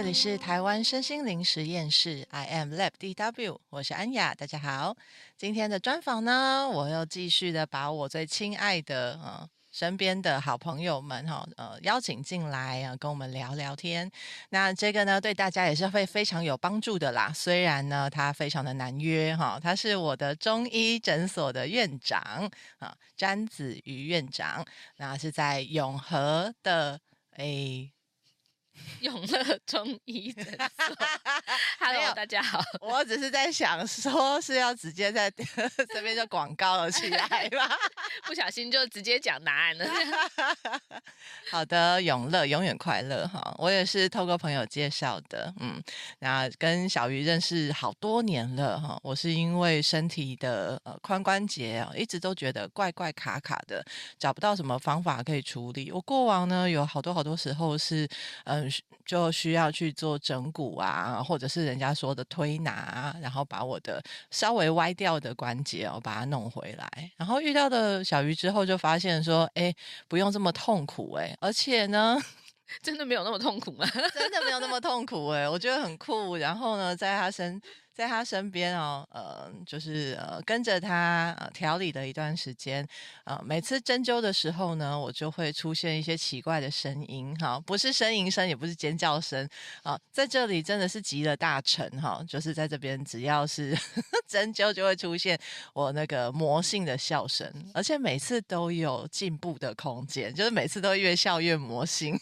这里是台湾身心灵实验室，I am Lab DW，我是安雅，大家好。今天的专访呢，我又继续的把我最亲爱的呃身边的好朋友们哈呃邀请进来啊，跟我们聊聊天。那这个呢，对大家也是会非常有帮助的啦。虽然呢，他非常的难约哈，他是我的中医诊所的院长啊，詹子瑜院长，那是在永和的诶。永乐中医诊所，Hello，大家好。我只是在想说，是要直接在这边就广告了起来吧，不小心就直接讲答案了。好的，永乐永远快乐哈。我也是透过朋友介绍的，嗯，那跟小鱼认识好多年了哈。我是因为身体的呃髋关节啊，一直都觉得怪怪卡卡的，找不到什么方法可以处理。我过往呢有好多好多时候是嗯。就需要去做整骨啊，或者是人家说的推拿，然后把我的稍微歪掉的关节哦，把它弄回来。然后遇到的小鱼之后，就发现说，哎，不用这么痛苦哎，而且呢，真的没有那么痛苦吗？真的没有那么痛苦哎，我觉得很酷。然后呢，在他身。在他身边哦，呃，就是呃，跟着他呃调理的一段时间，呃，每次针灸的时候呢，我就会出现一些奇怪的声音，哈、不是呻吟声，也不是尖叫声，啊、在这里真的是集了大成，哈、就是在这边只要是呵 呵针灸，就会出现我那个魔性的笑声，而且每次都有进步的空间，就是每次都越笑越魔性。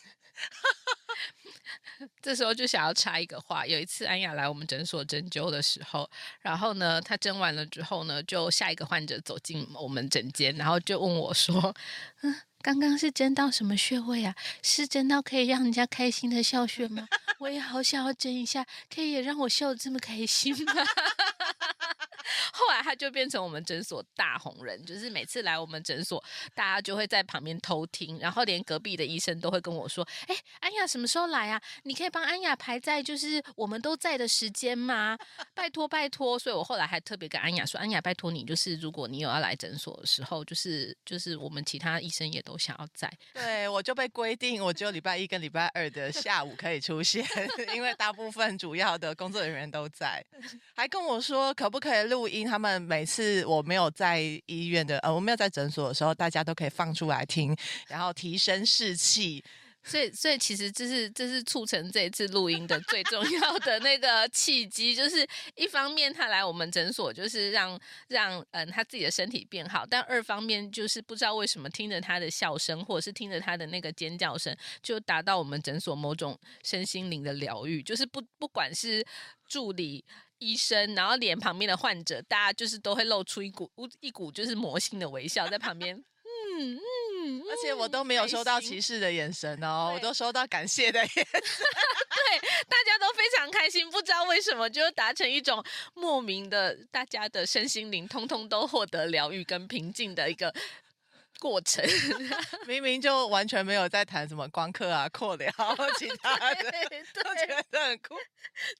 这时候就想要插一个话。有一次安雅来我们诊所针灸的时候，然后呢，她针完了之后呢，就下一个患者走进我们诊间，然后就问我说：“嗯，刚刚是针到什么穴位啊？是针到可以让人家开心的笑穴吗？我也好想要针一下，可以也让我笑得这么开心吗？” 后来他就变成我们诊所大红人，就是每次来我们诊所，大家就会在旁边偷听，然后连隔壁的医生都会跟我说：“哎，安雅什么时候来啊？你可以帮安雅排在就是我们都在的时间吗？拜托拜托！”所以我后来还特别跟安雅说：“安雅，拜托你，就是如果你有要来诊所的时候，就是就是我们其他医生也都想要在。”对，我就被规定，我只有礼拜一跟礼拜二的下午可以出现，因为大部分主要的工作人员都在，还跟我说可不可以录音。他们每次我没有在医院的，呃，我没有在诊所的时候，大家都可以放出来听，然后提升士气。所以，所以其实这是这是促成这一次录音的最重要的那个契机，就是一方面他来我们诊所，就是让让嗯他自己的身体变好，但二方面就是不知道为什么听着他的笑声，或者是听着他的那个尖叫声，就达到我们诊所某种身心灵的疗愈，就是不不管是助理。医生，然后连旁边的患者，大家就是都会露出一股一股就是魔性的微笑在旁边，嗯嗯，而且我都没有收到歧视的眼神哦，我都收到感谢的眼神，对，大家都非常开心，不知道为什么就达成一种莫名的，大家的身心灵通通都获得疗愈跟平静的一个。过程 明明就完全没有在谈什么光刻啊、扩疗其他的，都觉得很酷，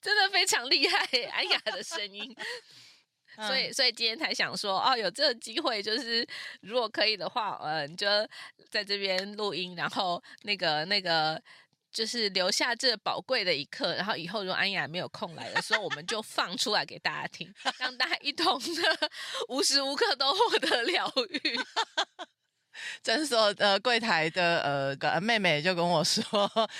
真的非常厉害。安雅的声音，所以所以今天才想说哦，有这个机会，就是如果可以的话，嗯，就在这边录音，然后那个那个就是留下这宝贵的一刻，然后以后如果安雅没有空来的时候，我们就放出来给大家听，让大家一同的无时无刻都获得疗愈。诊所的柜台的呃个妹妹就跟我说：“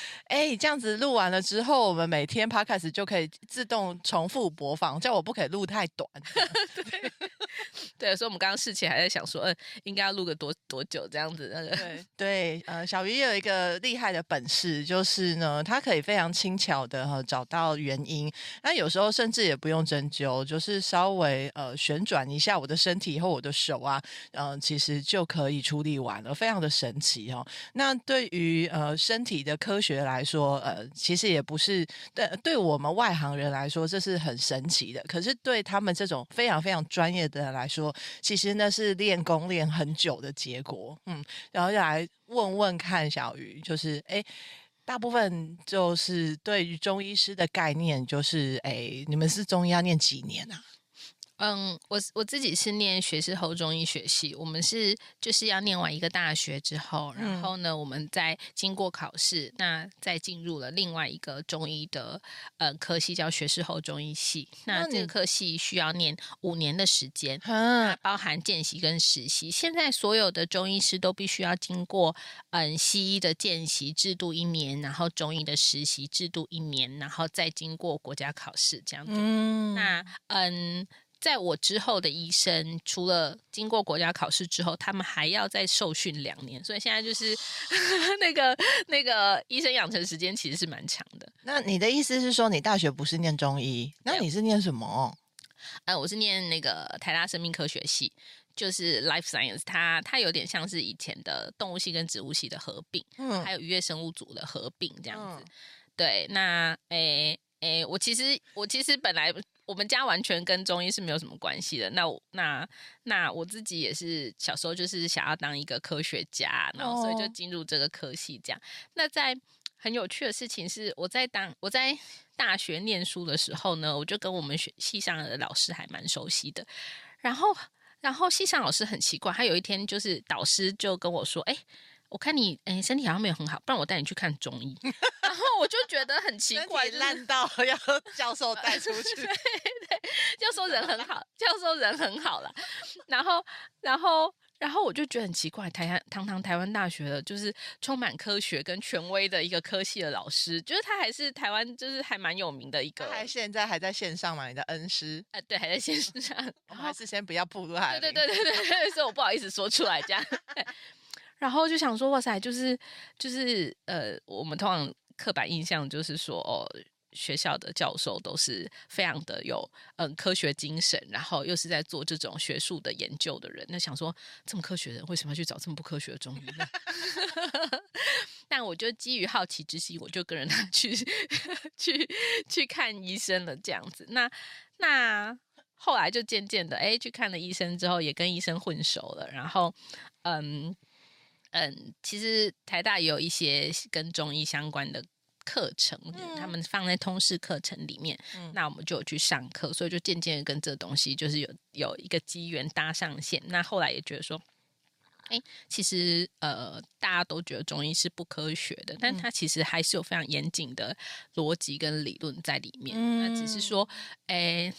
哎，这样子录完了之后，我们每天 podcast 就可以自动重复播放，叫我不可以录太短。对” 对，所以我们刚刚事前还在想说，嗯，应该要录个多多久这样子？那个对对，呃，小鱼有一个厉害的本事，就是呢，他可以非常轻巧的哈找到原因。那有时候甚至也不用针灸，就是稍微呃旋转一下我的身体或我的手啊，嗯、呃，其实就可以处理完了，非常的神奇哦。那对于呃身体的科学来说，呃，其实也不是对对我们外行人来说，这是很神奇的。可是对他们这种非常非常专业的人来说，其实那是练功练很久的结果，嗯，然后就来问问看小鱼，就是哎，大部分就是对于中医师的概念，就是哎，你们是中医要念几年啊？嗯，我我自己是念学士后中医学系，我们是就是要念完一个大学之后，然后呢，我们再经过考试，那再进入了另外一个中医的呃科系，叫学士后中医系。那这个科系需要念五年的时间，嗯，包含见习跟实习。现在所有的中医师都必须要经过嗯西医的见习制度一年，然后中医的实习制度一年，然后再经过国家考试这样子。嗯，那嗯。在我之后的医生，除了经过国家考试之后，他们还要再受训两年，所以现在就是 那个那个医生养成时间其实是蛮长的。那你的意思是说，你大学不是念中医，那你是念什么？呃，我是念那个台大生命科学系，就是 Life Science，它它有点像是以前的动物系跟植物系的合并，嗯，还有渔业生物组的合并这样子。嗯、对，那诶诶，我其实我其实本来。我们家完全跟中医是没有什么关系的。那我那那我自己也是小时候就是想要当一个科学家，然后所以就进入这个科系这样。那在很有趣的事情是，我在当我在大学念书的时候呢，我就跟我们学系上的老师还蛮熟悉的。然后然后系上老师很奇怪，他有一天就是导师就跟我说：“哎。”我看你诶，身体好像没有很好，不然我带你去看中医。然后我就觉得很奇怪，烂到 要教授带出去。对对，教授人很好，教授人很好了。然后，然后，然后我就觉得很奇怪，台湾堂堂台湾大学的，就是充满科学跟权威的一个科系的老师，就是他还是台湾就是还蛮有名的一个。他还现在还在线上嘛？你的恩师？呃，对，还在线上。我们还是先不要暴露他。对对对对对，所以我不好意思说出来这样。然后就想说，哇塞，就是就是呃，我们通常刻板印象就是说，哦，学校的教授都是非常的有嗯科学精神，然后又是在做这种学术的研究的人。那想说，这么科学人为什么要去找这么不科学的中医呢？但我就基于好奇之心，我就跟着他去 去去看医生了，这样子。那那后来就渐渐的，哎，去看了医生之后，也跟医生混熟了，然后嗯。嗯，其实台大也有一些跟中医相关的课程，嗯、他们放在通识课程里面。嗯、那我们就有去上课，所以就渐渐跟这东西就是有有一个机缘搭上线。那后来也觉得说，哎，其实呃，大家都觉得中医是不科学的，但它其实还是有非常严谨的逻辑跟理论在里面。嗯、那只是说，哎。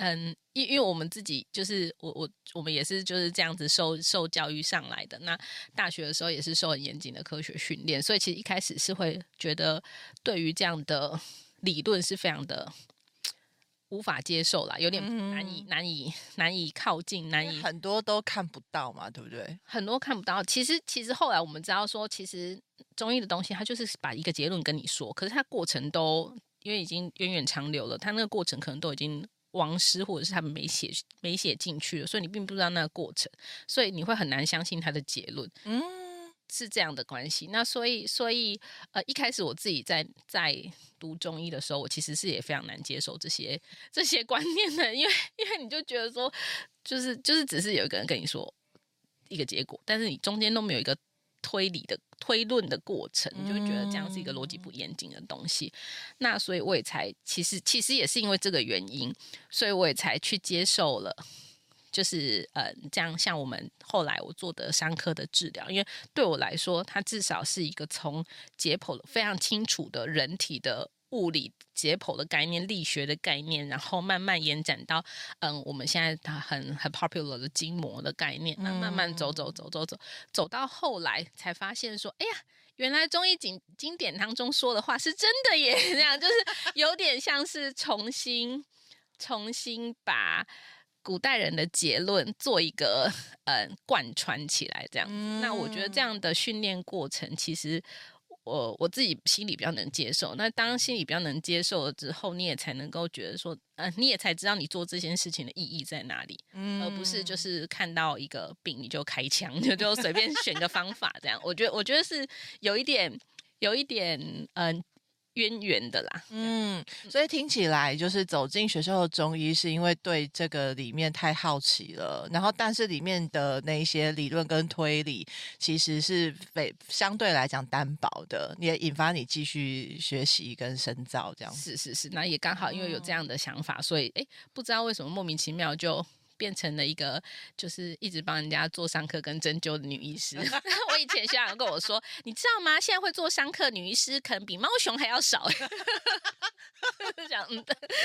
嗯，因因为我们自己就是我我我们也是就是这样子受受教育上来的。那大学的时候也是受很严谨的科学训练，所以其实一开始是会觉得对于这样的理论是非常的无法接受啦，有点难以、嗯、难以难以靠近，难以很多都看不到嘛，对不对？很多看不到。其实其实后来我们知道说，其实中医的东西它就是把一个结论跟你说，可是它过程都因为已经源远长流了，它那个过程可能都已经。王师或者是他们没写没写进去的，所以你并不知道那个过程，所以你会很难相信他的结论。嗯，是这样的关系。那所以所以呃，一开始我自己在在读中医的时候，我其实是也非常难接受这些这些观念的，因为因为你就觉得说，就是就是只是有一个人跟你说一个结果，但是你中间都没有一个。推理的推论的过程，你就会觉得这样是一个逻辑不严谨的东西。嗯、那所以我也才其实其实也是因为这个原因，所以我也才去接受了，就是呃这样像我们后来我做的伤科的治疗，因为对我来说，它至少是一个从解剖非常清楚的人体的。物理解剖的概念、力学的概念，然后慢慢延展到嗯，我们现在它很很 popular 的筋膜的概念，那慢慢走走走走走，走到后来才发现说，哎呀，原来中医经经典当中说的话是真的耶！这样就是有点像是重新重新把古代人的结论做一个嗯 贯穿起来，这样。嗯、那我觉得这样的训练过程其实。我我自己心里比较能接受，那当心里比较能接受了之后，你也才能够觉得说，呃，你也才知道你做这件事情的意义在哪里，嗯，而不是就是看到一个病你就开枪，就就随便选个方法这样。我觉得我觉得是有一点有一点嗯、呃，渊源的啦。嗯，所以听起来就是走进学校的中医，是因为对这个里面太好奇了。然后，但是里面的那些理论跟推理，其实是非相对来讲单薄的，也引发你继续学习跟深造这样。是是是，那也刚好因为有这样的想法，所以哎，不知道为什么莫名其妙就。变成了一个就是一直帮人家做伤科跟针灸的女医师。我以前学长跟我说，你知道吗？现在会做伤科女医师可能比猫熊还要少。讲嗯，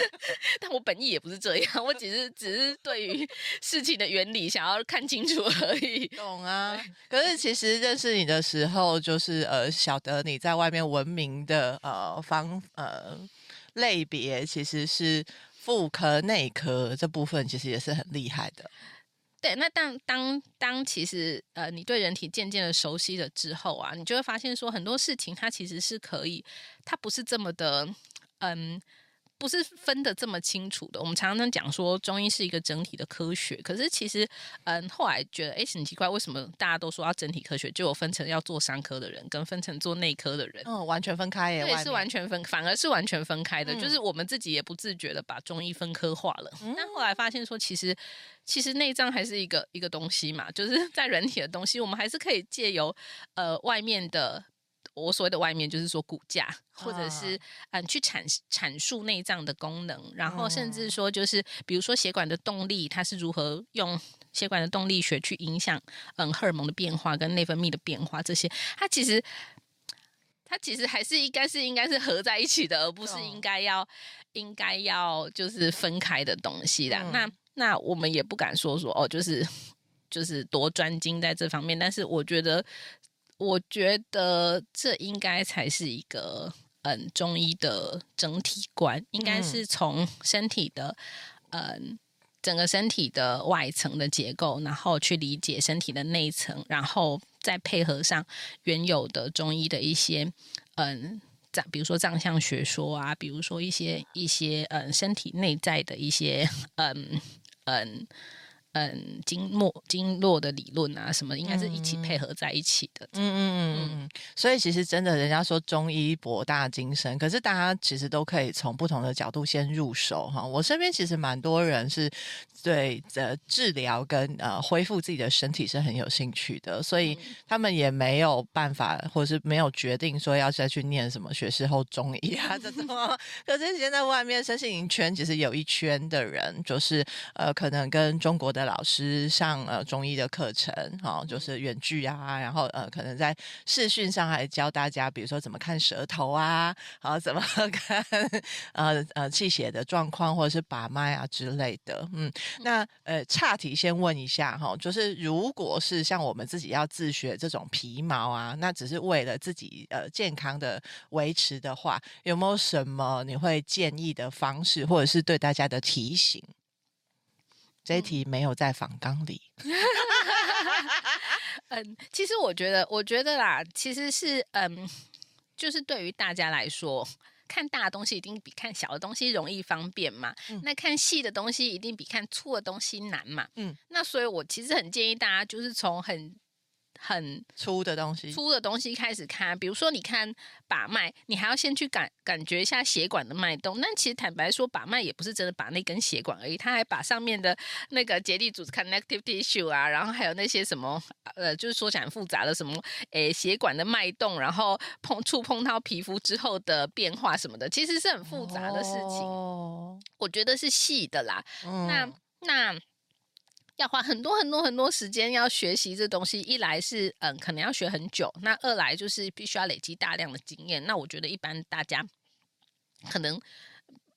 但我本意也不是这样，我只是只是对于事情的原理想要看清楚而已。懂啊？可是其实认识你的时候，就是呃晓得你在外面闻名的呃方呃类别其实是。妇科、内科这部分其实也是很厉害的。对，那当当当，其实呃，你对人体渐渐的熟悉了之后啊，你就会发现说很多事情它其实是可以，它不是这么的嗯。不是分得这么清楚的。我们常常讲说中医是一个整体的科学，可是其实，嗯，后来觉得，哎，很奇怪，为什么大家都说要整体科学，就有分成要做伤科的人跟分成做内科的人？嗯，完全分开耶，对，是完全分，反而是完全分开的。嗯、就是我们自己也不自觉的把中医分科化了。嗯、但后来发现说，其实其实内脏还是一个一个东西嘛，就是 在人体的东西，我们还是可以借由呃外面的。我所谓的外面，就是说骨架，或者是嗯，去阐阐述内脏的功能，然后甚至说，就是比如说血管的动力，它是如何用血管的动力学去影响嗯荷尔蒙的变化跟内分泌的变化，这些。它其实它其实还是应该是应该是合在一起的，而不是应该要应该要就是分开的东西啦。那那我们也不敢说说哦，就是就是多专精在这方面，但是我觉得。我觉得这应该才是一个嗯中医的整体观，应该是从身体的嗯整个身体的外层的结构，然后去理解身体的内层，然后再配合上原有的中医的一些嗯脏，比如说脏象学说啊，比如说一些一些嗯身体内在的一些嗯 嗯。嗯，经络经络的理论啊，什么应该是一起配合在一起的。嗯嗯嗯嗯。所以其实真的，人家说中医博大精深，可是大家其实都可以从不同的角度先入手哈。我身边其实蛮多人是对呃治疗跟呃恢复自己的身体是很有兴趣的，所以他们也没有办法，或者是没有决定说要再去念什么学士后中医啊这种。可是现在外面身心灵圈其实有一圈的人，就是呃可能跟中国的。老师上呃中医的课程，哈、哦，就是远距啊，然后呃，可能在视讯上还教大家，比如说怎么看舌头啊，然后怎么看呃呃气血的状况，或者是把脉啊之类的。嗯，那呃岔题先问一下哈、哦，就是如果是像我们自己要自学这种皮毛啊，那只是为了自己呃健康的维持的话，有没有什么你会建议的方式，或者是对大家的提醒？这一题没有在访纲里。嗯，其实我觉得，我觉得啦，其实是嗯，就是对于大家来说，看大的东西一定比看小的东西容易方便嘛。嗯、那看细的东西一定比看粗的东西难嘛。嗯，那所以我其实很建议大家，就是从很。很粗的东西，粗的东西开始看，比如说你看把脉，你还要先去感感觉一下血管的脉动。那其实坦白说，把脉也不是真的把那根血管而已，他还把上面的那个结缔组织 （connective tissue） 啊，然后还有那些什么呃，就是说起来很复杂的什么诶血管的脉动，然后碰触碰到皮肤之后的变化什么的，其实是很复杂的事情。哦，我觉得是细的啦。嗯，那那。要花很多很多很多时间要学习这东西，一来是嗯，可能要学很久；那二来就是必须要累积大量的经验。那我觉得一般大家可能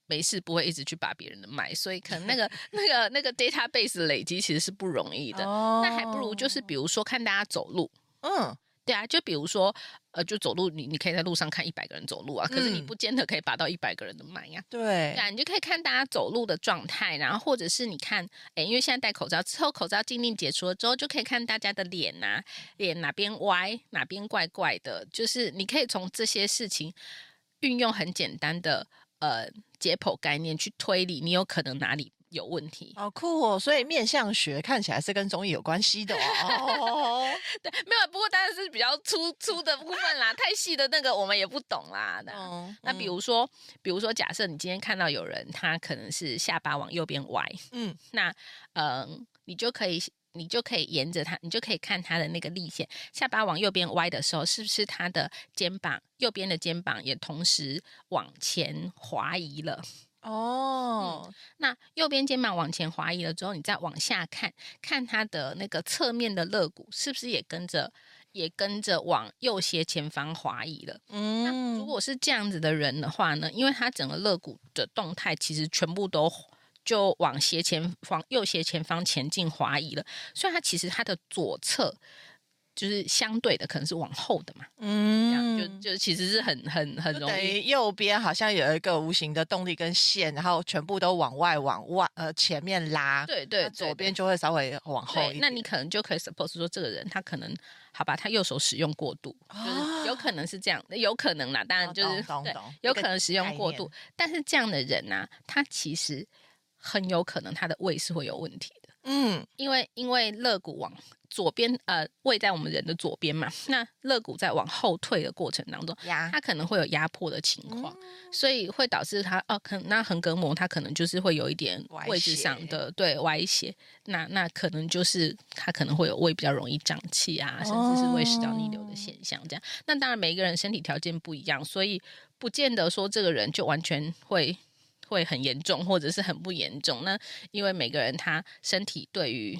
没事不会一直去把别人的脉，所以可能那个 那个那个 database 的累积其实是不容易的。哦，那还不如就是比如说看大家走路，嗯。对啊，就比如说，呃，就走路，你你可以在路上看一百个人走路啊，可是你不见得可以把到一百个人的脉呀。对，对啊，你就可以看大家走路的状态，然后或者是你看，哎，因为现在戴口罩之后，口罩禁令解除了之后，就可以看大家的脸呐、啊，脸哪边歪，哪边怪怪的，就是你可以从这些事情运用很简单的呃解剖概念去推理，你有可能哪里有问题。好酷哦！所以面相学看起来是跟中医有关系的哦。对，没有，不过当然是比较粗粗的部分啦，太细的那个我们也不懂啦。嗯，那比如说，比如说，假设你今天看到有人他可能是下巴往右边歪，嗯，那嗯、呃，你就可以。你就可以沿着它，你就可以看它的那个力线，下巴往右边歪的时候，是不是它的肩膀右边的肩膀也同时往前滑移了？哦、嗯，那右边肩膀往前滑移了之后，你再往下看，看它的那个侧面的肋骨是不是也跟着也跟着往右斜前方滑移了？嗯，那如果是这样子的人的话呢，因为他整个肋骨的动态其实全部都。就往斜前方、右斜前方前进滑移了，所以他其实他的左侧就是相对的，可能是往后的嘛。嗯，这样就就其实是很很很容易。右边好像有一个无形的动力跟线，然后全部都往外、往外呃前面拉。对对，左边就会稍微往后一点。那你可能就可以 suppose 说，这个人他可能好吧，他右手使用过度，就是有可能是这样，有可能啦。当然就是 对，有可能使用过度。但是这样的人呢、啊，他其实。很有可能他的胃是会有问题的，嗯，因为因为肋骨往左边，呃，胃在我们人的左边嘛，那肋骨在往后退的过程当中，压它可能会有压迫的情况，嗯、所以会导致它哦，可能那横膈膜它可能就是会有一点位置上的歪对歪斜，那那可能就是它可能会有胃比较容易胀气啊，甚至是胃食道逆流的现象，这样。哦、那当然每一个人身体条件不一样，所以不见得说这个人就完全会。会很严重，或者是很不严重。那因为每个人他身体对于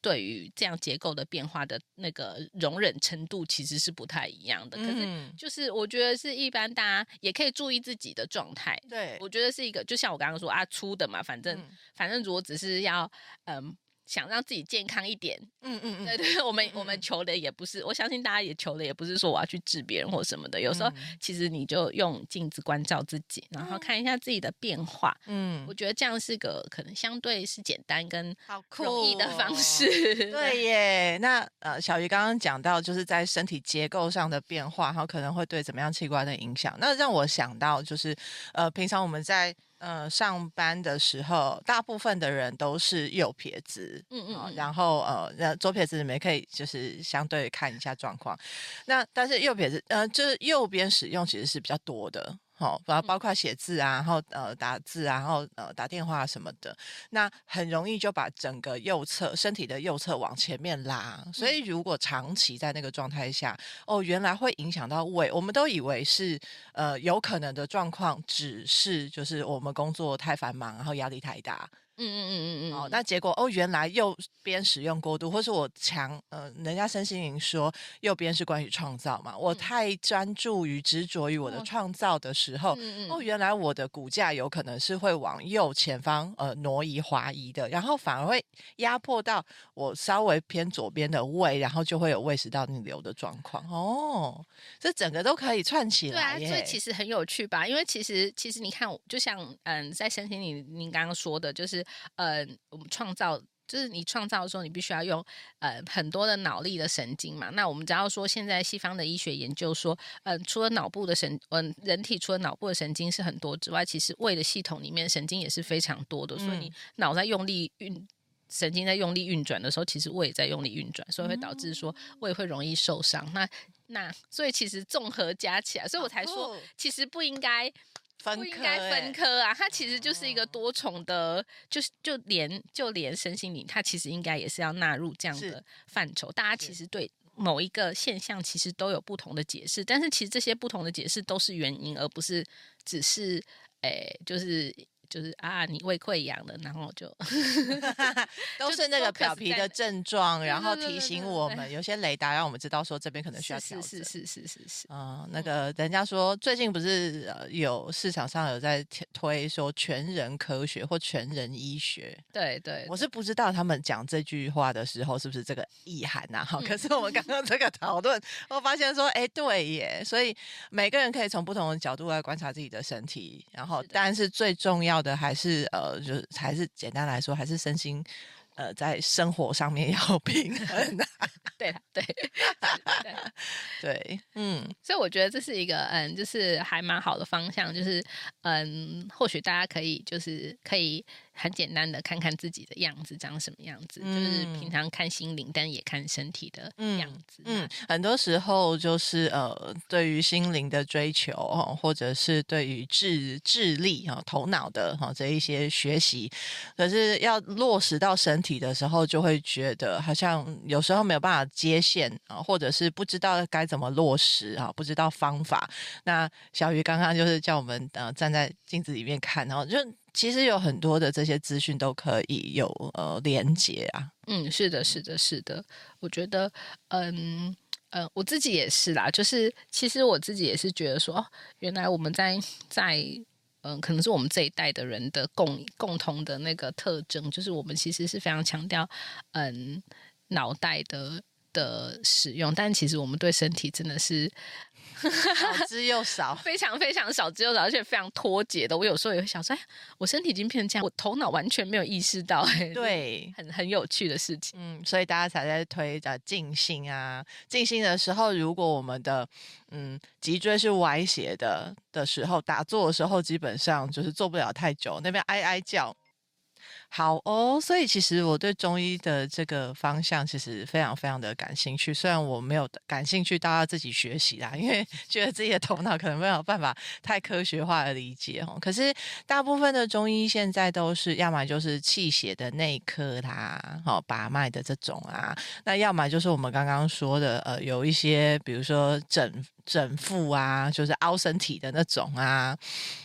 对于这样结构的变化的那个容忍程度其实是不太一样的。可是就是我觉得是一般大家也可以注意自己的状态。对，我觉得是一个，就像我刚刚说啊，粗的嘛，反正反正如果只是要嗯。想让自己健康一点，嗯嗯嗯，对 对，我们我们求的也不是，我相信大家也求的也不是说我要去治别人或什么的。有时候其实你就用镜子关照自己，然后看一下自己的变化。嗯，我觉得这样是个可能相对是简单跟容易的方式。哦、对耶，那呃，小鱼刚刚讲到就是在身体结构上的变化，然后可能会对怎么样器官的影响。那让我想到就是呃，平常我们在。呃，上班的时候，大部分的人都是右撇子，嗯嗯，嗯，然后呃，那左撇子你们可以就是相对看一下状况。那但是右撇子，呃，就是右边使用其实是比较多的。好，然后包括写字啊，然后呃打字啊，然后呃打电话什么的，那很容易就把整个右侧身体的右侧往前面拉。所以如果长期在那个状态下，哦，原来会影响到胃。我们都以为是呃有可能的状况，只是就是我们工作太繁忙，然后压力太大。嗯嗯嗯嗯嗯，哦，那结果哦，原来右边使用过度，或是我强呃，人家身心灵说右边是关于创造嘛，我太专注于执着于我的创造的时候，嗯嗯哦，原来我的骨架有可能是会往右前方呃挪移滑移的，然后反而会压迫到我稍微偏左边的胃，然后就会有胃食道逆流的状况。哦，这整个都可以串起来，对啊，所以其实很有趣吧？因为其实其实你看，就像嗯，在身心灵您刚刚说的，就是。呃，我们创造就是你创造的时候，你必须要用呃很多的脑力的神经嘛。那我们只要说，现在西方的医学研究说，呃，除了脑部的神，嗯、呃，人体除了脑部的神经是很多之外，其实胃的系统里面神经也是非常多的。所以你脑在用力运，神经在用力运转的时候，其实胃也在用力运转，所以会导致说胃会容易受伤。那那所以其实综合加起来，所以我才说，其实不应该。不应该分科啊，它其实就是一个多重的，就是就连就连身心灵，它其实应该也是要纳入这样的范畴。大家其实对某一个现象其实都有不同的解释，但是其实这些不同的解释都是原因，而不是只是诶、欸，就是。就是啊，你胃溃疡了，然后就 都是那个表皮的症状，然后提醒我们有些雷达，让我们知道说这边可能需要调整。是是是是是是。嗯，那个人家说最近不是有市场上有在推说全人科学或全人医学？对对，我是不知道他们讲这句话的时候是不是这个意涵呐？哈，可是我们刚刚这个讨论，我发现说，哎，对耶，所以每个人可以从不同的角度来观察自己的身体，然后但是最重要。的还是呃，就是还是简单来说，还是身心呃，在生活上面 要平衡。对对对 对，嗯，所以我觉得这是一个嗯，就是还蛮好的方向，就是嗯，或许大家可以就是可以很简单的看看自己的样子长什么样子，嗯、就是平常看心灵，但也看身体的样子。嗯，嗯，很多时候就是呃，对于心灵的追求或者是对于智智力哈、头脑的哈这一些学习，可是要落实到身体的时候，就会觉得好像有时候没有办法接线啊，或者是不知道该怎么落实啊，不知道方法。那小鱼刚刚就是叫我们呃站在镜子里面看，然后就。其实有很多的这些资讯都可以有呃连接啊。嗯，是的，是的，是的。我觉得，嗯呃，我自己也是啦。就是其实我自己也是觉得说，哦，原来我们在在嗯、可能是我们这一代的人的共共同的那个特征，就是我们其实是非常强调嗯脑袋的的使用，但其实我们对身体真的是。少之又少，非常非常少之又少，而且非常脱节的。我有时候也会想说，哎，我身体已经变成这样，我头脑完全没有意识到，哎，对，很很有趣的事情。嗯，所以大家才在推着静心啊，静心的时候，如果我们的嗯脊椎是歪斜的的时候，打坐的时候，基本上就是坐不了太久，那边哀哀叫。好哦，所以其实我对中医的这个方向其实非常非常的感兴趣。虽然我没有感兴趣，大家自己学习啦，因为 觉得自己的头脑可能没有办法太科学化的理解哦。可是大部分的中医现在都是要么就是气血的内科啦，好把脉的这种啊，那要么就是我们刚刚说的呃，有一些比如说整。整腹啊，就是凹身体的那种啊。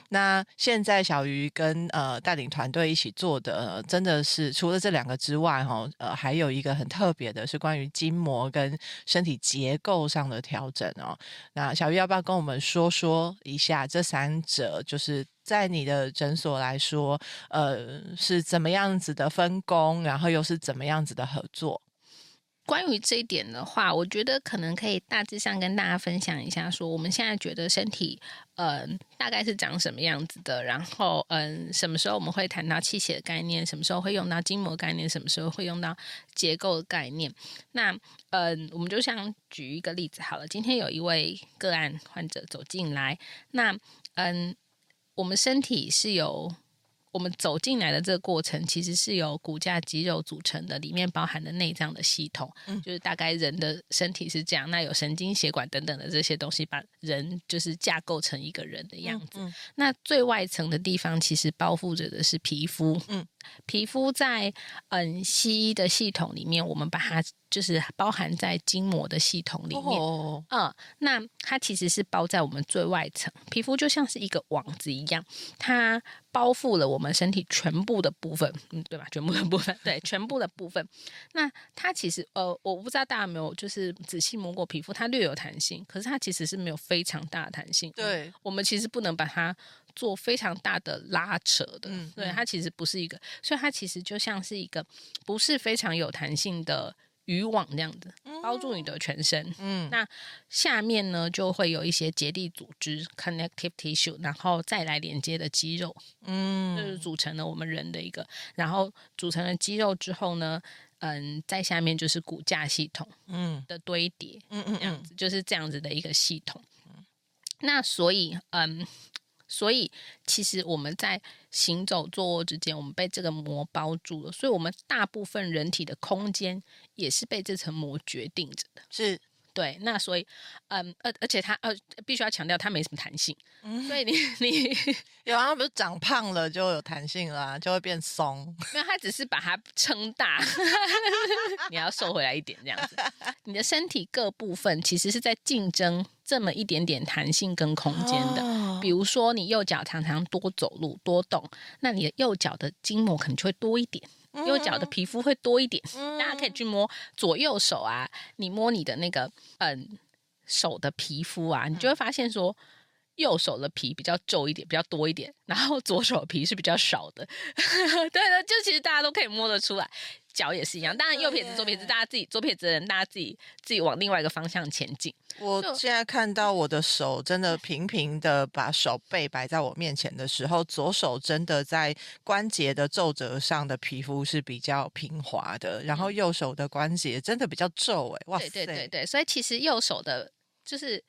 那现在小鱼跟呃带领团队一起做的，真的是除了这两个之外，哈，呃，还有一个很特别的是关于筋膜跟身体结构上的调整哦。那小鱼要不要跟我们说说一下这三者？就是在你的诊所来说，呃，是怎么样子的分工，然后又是怎么样子的合作？关于这一点的话，我觉得可能可以大致上跟大家分享一下，说我们现在觉得身体，嗯，大概是长什么样子的，然后，嗯，什么时候我们会谈到气血的概念，什么时候会用到筋膜概念，什么时候会用到结构的概念。那，嗯，我们就像举一个例子好了，今天有一位个案患者走进来，那，嗯，我们身体是由。我们走进来的这个过程，其实是由骨架肌肉组成的，里面包含的内脏的系统，嗯，就是大概人的身体是这样。那有神经血管等等的这些东西，把人就是架构成一个人的样子。嗯嗯，那最外层的地方，其实包覆着的是皮肤。嗯，皮肤在嗯西医的系统里面，我们把它。就是包含在筋膜的系统里面，哦、嗯，那它其实是包在我们最外层，皮肤就像是一个网子一样，它包覆了我们身体全部的部分，嗯，对吧？全部的部分，对，全部的部分。那它其实，呃，我不知道大家有没有就是仔细摸过皮肤，它略有弹性，可是它其实是没有非常大的弹性。对、嗯，我们其实不能把它做非常大的拉扯的，嗯，对，它其实不是一个，所以它其实就像是一个不是非常有弹性的。渔网这样子包住你的全身，嗯，那下面呢就会有一些结缔组织 （connective tissue），然后再来连接的肌肉，嗯，就是组成了我们人的一个，然后组成了肌肉之后呢，嗯，在下面就是骨架系统，嗯。的堆叠，嗯嗯，这样子就是这样子的一个系统，嗯，那所以，嗯。所以，其实我们在行走、坐卧之间，我们被这个膜包住了。所以，我们大部分人体的空间也是被这层膜决定着的。是。对，那所以，嗯，而而且它呃，必须要强调它没什么弹性，嗯、所以你你 有啊，不是长胖了就有弹性了，啊，就会变松。没有，它只是把它撑大，你要瘦回来一点这样子。你的身体各部分其实是在竞争这么一点点弹性跟空间的。哦、比如说，你右脚常常多走路多动，那你的右脚的筋膜可能就会多一点。右脚的皮肤会多一点，嗯、大家可以去摸左右手啊，你摸你的那个嗯手的皮肤啊，你就会发现说右手的皮比较皱一点，比较多一点，然后左手皮是比较少的。对的，就其实大家都可以摸得出来。脚也是一样，当然右撇子、左撇子，大家自己左撇子的人，大家自己自己往另外一个方向前进。我现在看到我的手真的平平的，把手背摆在我面前的时候，左手真的在关节的皱褶上的皮肤是比较平滑的，然后右手的关节真的比较皱。哎，哇塞，对对对对，所以其实右手的就是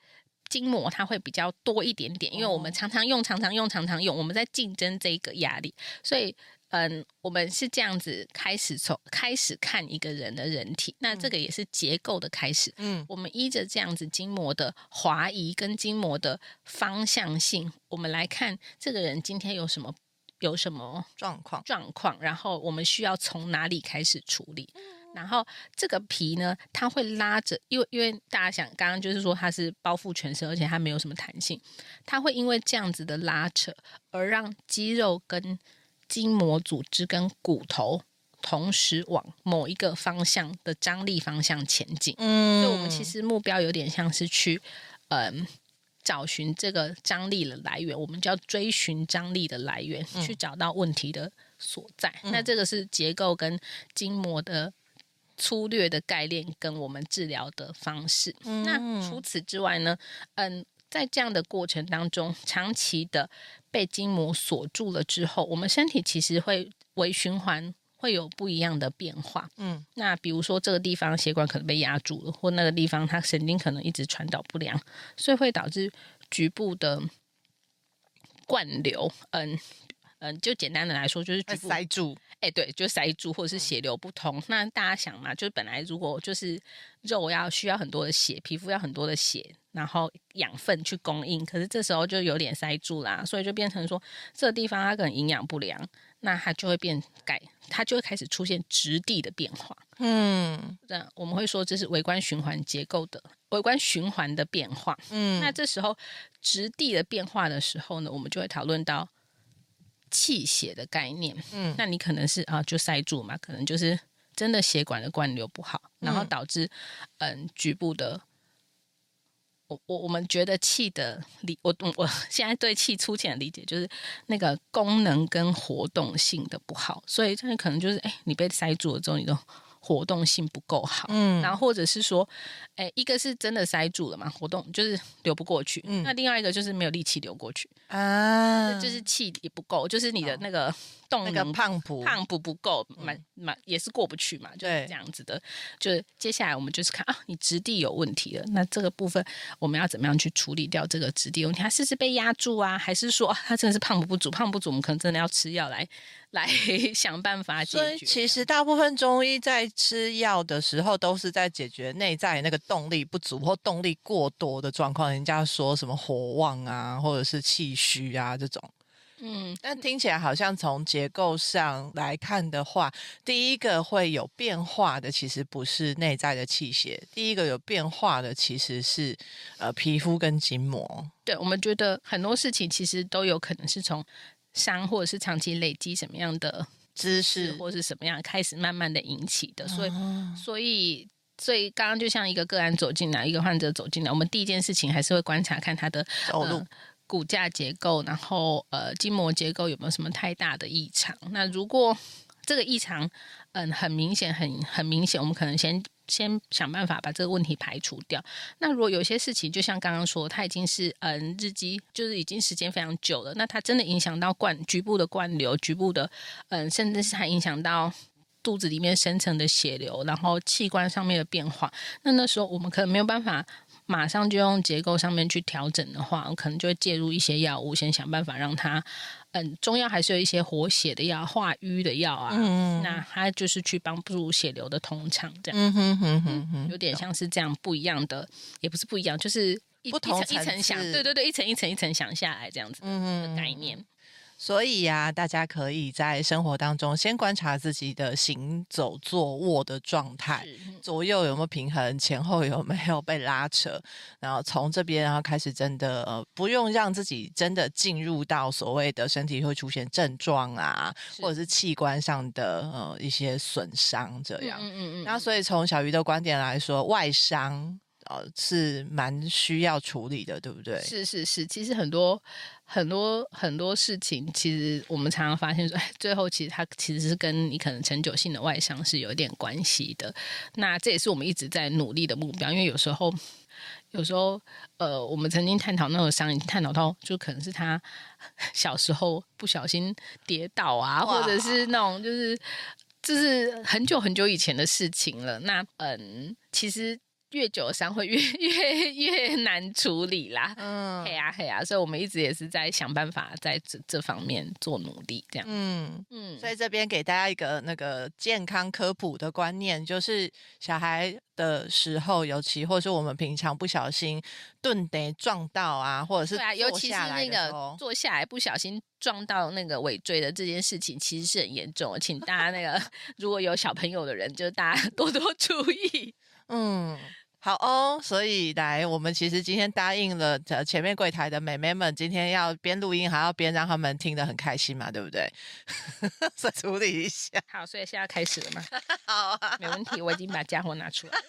筋膜它会比较多一点点，因为我们常常用、常常用、常常用，我们在竞争这个压力，所以。嗯，我们是这样子开始从开始看一个人的人体，那这个也是结构的开始。嗯，我们依着这样子筋膜的滑移跟筋膜的方向性，我们来看这个人今天有什么有什么状况状况，然后我们需要从哪里开始处理。然后这个皮呢，它会拉着，因为因为大家想，刚刚就是说它是包覆全身，而且它没有什么弹性，它会因为这样子的拉扯而让肌肉跟筋膜组织跟骨头同时往某一个方向的张力方向前进。嗯，所以我们其实目标有点像是去，嗯，找寻这个张力的来源，我们就要追寻张力的来源，嗯，去找到问题的所在。嗯，那这个是结构跟筋膜的。粗略的概念跟我们治疗的方式。嗯，那除此之外呢？嗯，在这样的过程当中，长期的被筋膜锁住了之后，我们身体其实会微循环会有不一样的变化。嗯，那比如说这个地方血管可能被压住了，或那个地方它神经可能一直传导不良，所以会导致局部的灌流。嗯。嗯，就简单的来说，就是局部塞住，哎，对，就塞住，或者是血流不通。嗯。那大家想嘛，就是本来如果就是肉要需要很多的血，皮肤要很多的血，然后养分去供应，可是这时候就有点塞住啦，所以就变成说这个地方它可能营养不良，那它就会变改，它就会开始出现质地的变化。嗯，这样我们会说这是微观循环结构的微观循环的变化。嗯，那这时候质地的变化的时候呢，我们就会讨论到。气血的概念，嗯，那你可能是啊，就塞住嘛，可能就是真的血管的灌流不好，然后导致嗯，嗯局部的，我我们觉得气的理，我我现在对气粗浅的理解就是那个功能跟活动性的不好，所以这可能就是哎，你被塞住了之后，你都。活动性不够好，嗯，然后或者是说，哎，一个是真的塞住了嘛，活动就是流不过去，嗯，那另外一个就是没有力气流过去啊，就是气也不够，就是你的那个动能，那个胖不胖不不够，蛮蛮也是过不去嘛，就是这样子的。就是接下来我们就是看啊，你质地有问题了，那这个部分我们要怎么样去处理掉这个质地问题？它是不是被压住啊，还是说它真的是胖不足？胖不足，我们可能真的要吃药来。来 想办法解决。所以其实大部分中医在吃药的时候，都是在解决内在那个动力不足或动力过多的状况。人家说什么火旺啊，或者是气虚啊这种。嗯，但听起来好像从结构上来看的话，第一个会有变化的，其实不是内在的气血，第一个有变化的其实是呃皮肤跟筋膜。对，我们觉得很多事情其实都有可能是从。伤或者是长期累积什么样的姿势，或是什么样开始慢慢的引起的，所以所以所以刚刚就像一个个案走进来，一个患者走进来，我们第一件事情还是会观察看他的走路、呃、骨架结构，然后呃筋膜结构有没有什么太大的异常。那如果这个异常嗯很明显，很很明显，我们可能先。先想办法把这个问题排除掉。那如果有些事情，就像刚刚说，它已经是嗯日积，就是已经时间非常久了，那它真的影响到灌局部的灌流，局部的嗯，甚至是还影响到肚子里面深层的血流，然后器官上面的变化。那那时候我们可能没有办法马上就用结构上面去调整的话，我可能就会介入一些药物，先想办法让它。嗯，中药还是有一些活血的药、化瘀的药啊。嗯，那它就是去帮助血流的通畅，这样。嗯哼哼哼哼，有点像是这样不一样的，也不是不一样，就是一不同层一层想，对对对，一层一层一层想下来这样子的概念。嗯所以呀、啊，大家可以在生活当中先观察自己的行走、坐卧的状态，左右有没有平衡，前后有没有被拉扯，然后从这边然后开始真的呃，不用让自己真的进入到所谓的身体会出现症状啊，或者是器官上的呃一些损伤这样。嗯嗯嗯。那所以从小鱼的观点来说，外伤。呃，是蛮需要处理的，对不对？是是是，其实很多很多很多事情，其实我们常常发现说，哎，最后其实它其实是跟你可能长久性的外伤是有一点关系的。那这也是我们一直在努力的目标，因为有时候有时候，呃，我们曾经探讨那种伤，已经探讨到就可能是他 小时候不小心跌倒啊，或者是那种就是就是很久很久以前的事情了。那嗯，其实。越久的伤会越 越越难处理啦。嗯，嘿呀嘿呀，所以我们一直也是在想办法在这这方面做努力，这样。嗯嗯，所以这边给大家一个那个健康科普的观念，就是小孩的时候，尤其或是我们平常不小心顿得撞到啊，或者是对啊，尤其是那个坐下来不小心撞到那个尾椎的这件事情，其实是很严重的，请大家那个 如果有小朋友的人，就大家多多注意。嗯。好哦，所以来，我们其实今天答应了前面柜台的美眉们，今天要边录音还要边让他们听得很开心嘛，对不对？再处理一下。好，所以现在开始了吗？好啊，没问题，我已经把家伙拿出来了。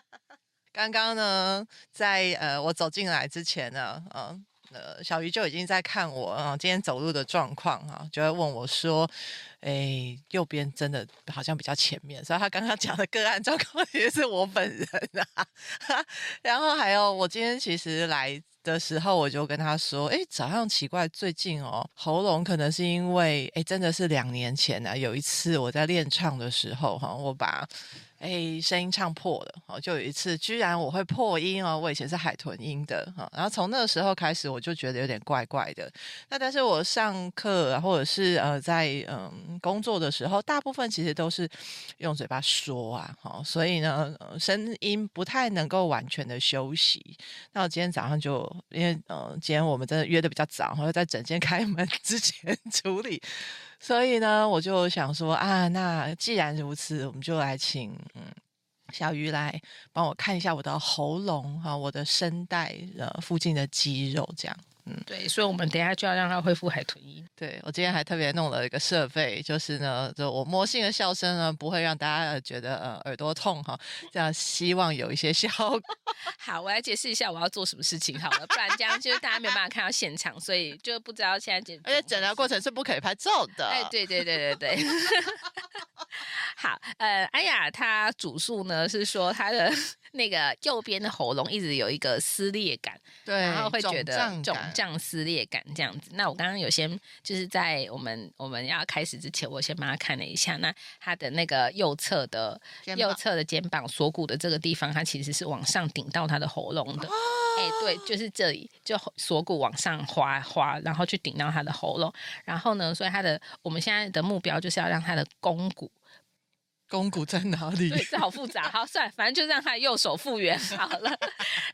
刚刚呢，在呃我走进来之前呢，嗯、呃。呃，小鱼就已经在看我啊，今天走路的状况啊，就会问我说：“哎，右边真的好像比较前面。”所以他刚刚讲的个案状况也是我本人啊。然后还有，我今天其实来的时候，我就跟他说：“哎，早上奇怪，最近哦，喉咙可能是因为哎，真的是两年前呢、啊，有一次我在练唱的时候哈，我把。”哎，声音唱破了哦！就有一次，居然我会破音哦！我以前是海豚音的哈，然后从那个时候开始，我就觉得有点怪怪的。那但是我上课或者是呃在嗯工作的时候，大部分其实都是用嘴巴说啊，哈，所以呢，声音不太能够完全的休息。那我今天早上就因为嗯，今天我们真的约的比较早，然后在整间开门 之前处理。所以呢，我就想说啊，那既然如此，我们就来请嗯小鱼来帮我看一下我的喉咙哈，我的声带呃附近的肌肉这样。嗯，对，所以我们等一下就要让他恢复海豚音。对，我今天还特别弄了一个设备，就是呢，就我魔性的笑声呢，不会让大家觉得呃耳朵痛哈，这样希望有一些效果。好，我来解释一下我要做什么事情好了，不然这样就是大家没有办法看到现场，所以就不知道现在而且诊疗过程是不可以拍照的。哎，对对对对对。好，呃，安雅她主诉呢是说她的那个右边的喉咙一直有一个撕裂感，对，然后会觉得肿胀撕裂感这样子。那我刚刚有先就是在我们我们要开始之前，我先帮他看了一下，那他的那个右侧的右侧的肩膀锁骨的这个地方，它其实是往上顶到他的喉咙的。哎，对，就是这里，就锁骨往上滑滑，然后去顶到他的喉咙。然后呢，所以他的我们现在的目标就是要让他的肱骨。肱骨在哪里？对，这好复杂。好，算了，反正就让他右手复原 好了。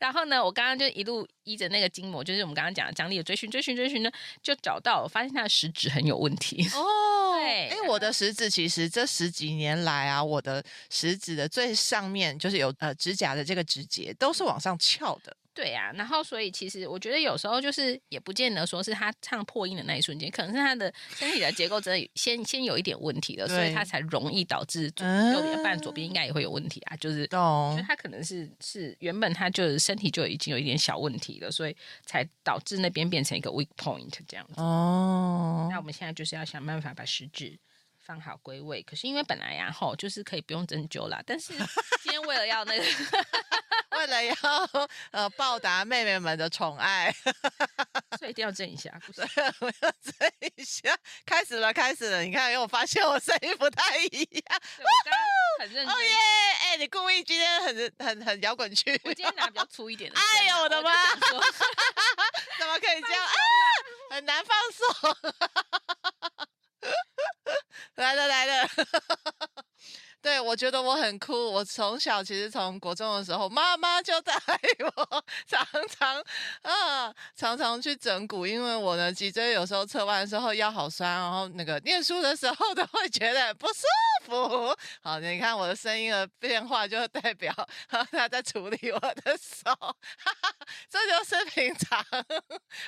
然后呢，我刚刚就一路依着那个筋膜，就是我们刚刚讲的张力的追寻，追寻，追寻呢，就找到，我发现他的食指很有问题。哦，对，哎，我的食指其实这十几年来啊，我的食指的最上面就是有呃指甲的这个指节都是往上翘的。对呀、啊，然后所以其实我觉得有时候就是也不见得说是他唱破音的那一瞬间，可能是他的身体的结构真的先先有一点问题了，所以他才容易导致左右边，半左边应该也会有问题啊。就是，所以他可能是是原本他就是身体就已经有一点小问题了，所以才导致那边变成一个 weak point 这样子。哦，那我们现在就是要想办法把食指放好归位。可是因为本来呀、啊，吼就是可以不用针灸啦，但是今天为了要那个。为了要呃报答妹妹们的宠爱，所以一定要震一下，不是？我要震一下，开始了，开始了！你看，因为我发现我声音不太一样。我刚刚很认真。哦耶！哎，你故意今天很很很摇滚区。我今天拿比较粗一点的。哎呦我的妈！怎么可以这样啊？很难放松。来了来了。对，我觉得我很酷。我从小其实从国中的时候，妈妈就带我常常啊，常常去整骨，因为我的脊椎有时候侧弯的时候腰好酸，然后那个念书的时候都会觉得不舒服。好，你看我的声音的变化，就代表他在处理我的手。哈哈，这就是平常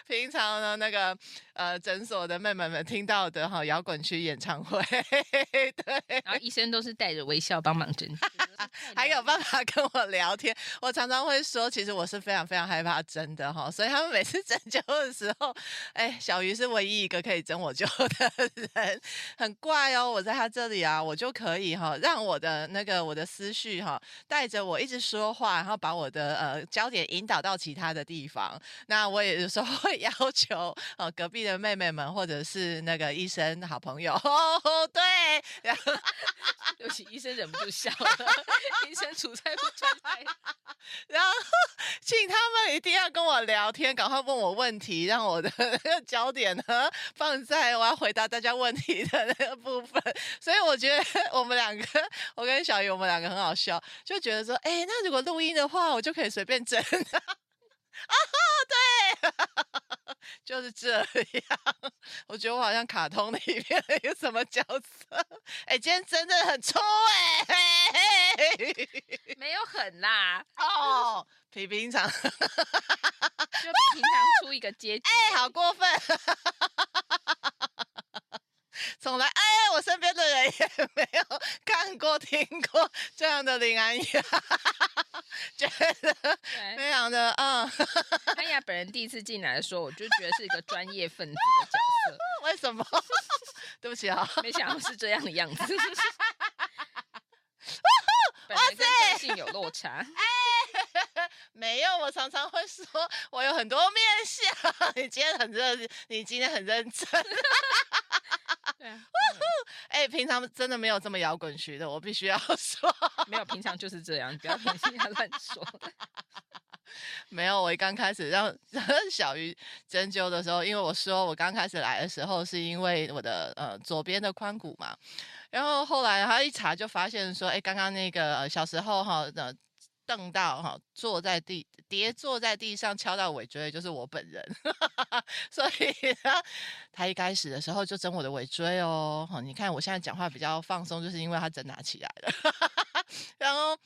平常的那个呃诊所的妹妹们听到的哈摇滚区演唱会。对，然后医生都是带着。微笑帮忙针，还有办法跟我聊天。我常常会说，其实我是非常非常害怕针的哈，所以他们每次针灸的时候，哎，小鱼是唯一一个可以针我灸的人，很怪哦。我在他这里啊，我就可以哈，让我的那个我的思绪哈，带着我一直说话，然后把我的呃焦点引导到其他的地方。那我也有时候会 要求呃隔壁医的妹妹们，或者是那个医生好朋友，哦，对，然 后对不起，医生忍不住笑了，医生出差不出差，然后请他们一定要跟我聊天，赶快问我问题，让我的那个焦点呢放在我要回答大家问题的那个部分。所以我觉得我们两个，我跟小鱼，我们两个很好笑，就觉得说，哎，那如果录音的话，我就可以随便整。啊，对，就是这样。我觉得我好像卡通里面的一个什么角色。哎，今天真的很粗哎，没有很啦。哦，比平常，就比平常粗一个阶级。哎，好过分。从来，哎，我身边的人也 没有看过、听过这样的林安雅，觉得非常的嗯。安雅本人第一次进来的时候，我就觉得是一个专业分子的角色。为什么？对不起啊，没想到是这样的样子。哇塞，个性有落差。哎，没有，我常常会说我有很多面相。你今天很认，你今天很认真。哎、欸，平常真的没有这么摇滚区的，我必须要 说，没有，平常就是这样，不要听人家乱说。没有，我一刚开始让小鱼针灸的时候，因为我说我刚开始来的时候是因为我的呃左边的髋骨嘛，然后后来他一查就发现说，哎、欸，刚刚那个、呃、小时候哈的。呃瞪到哈，坐在地跌坐在地上敲到尾椎，就是我本人，所以呢，他一开始的时候就整我的尾椎哦，你看我现在讲话比较放松，就是因为他整拿起来了，然后。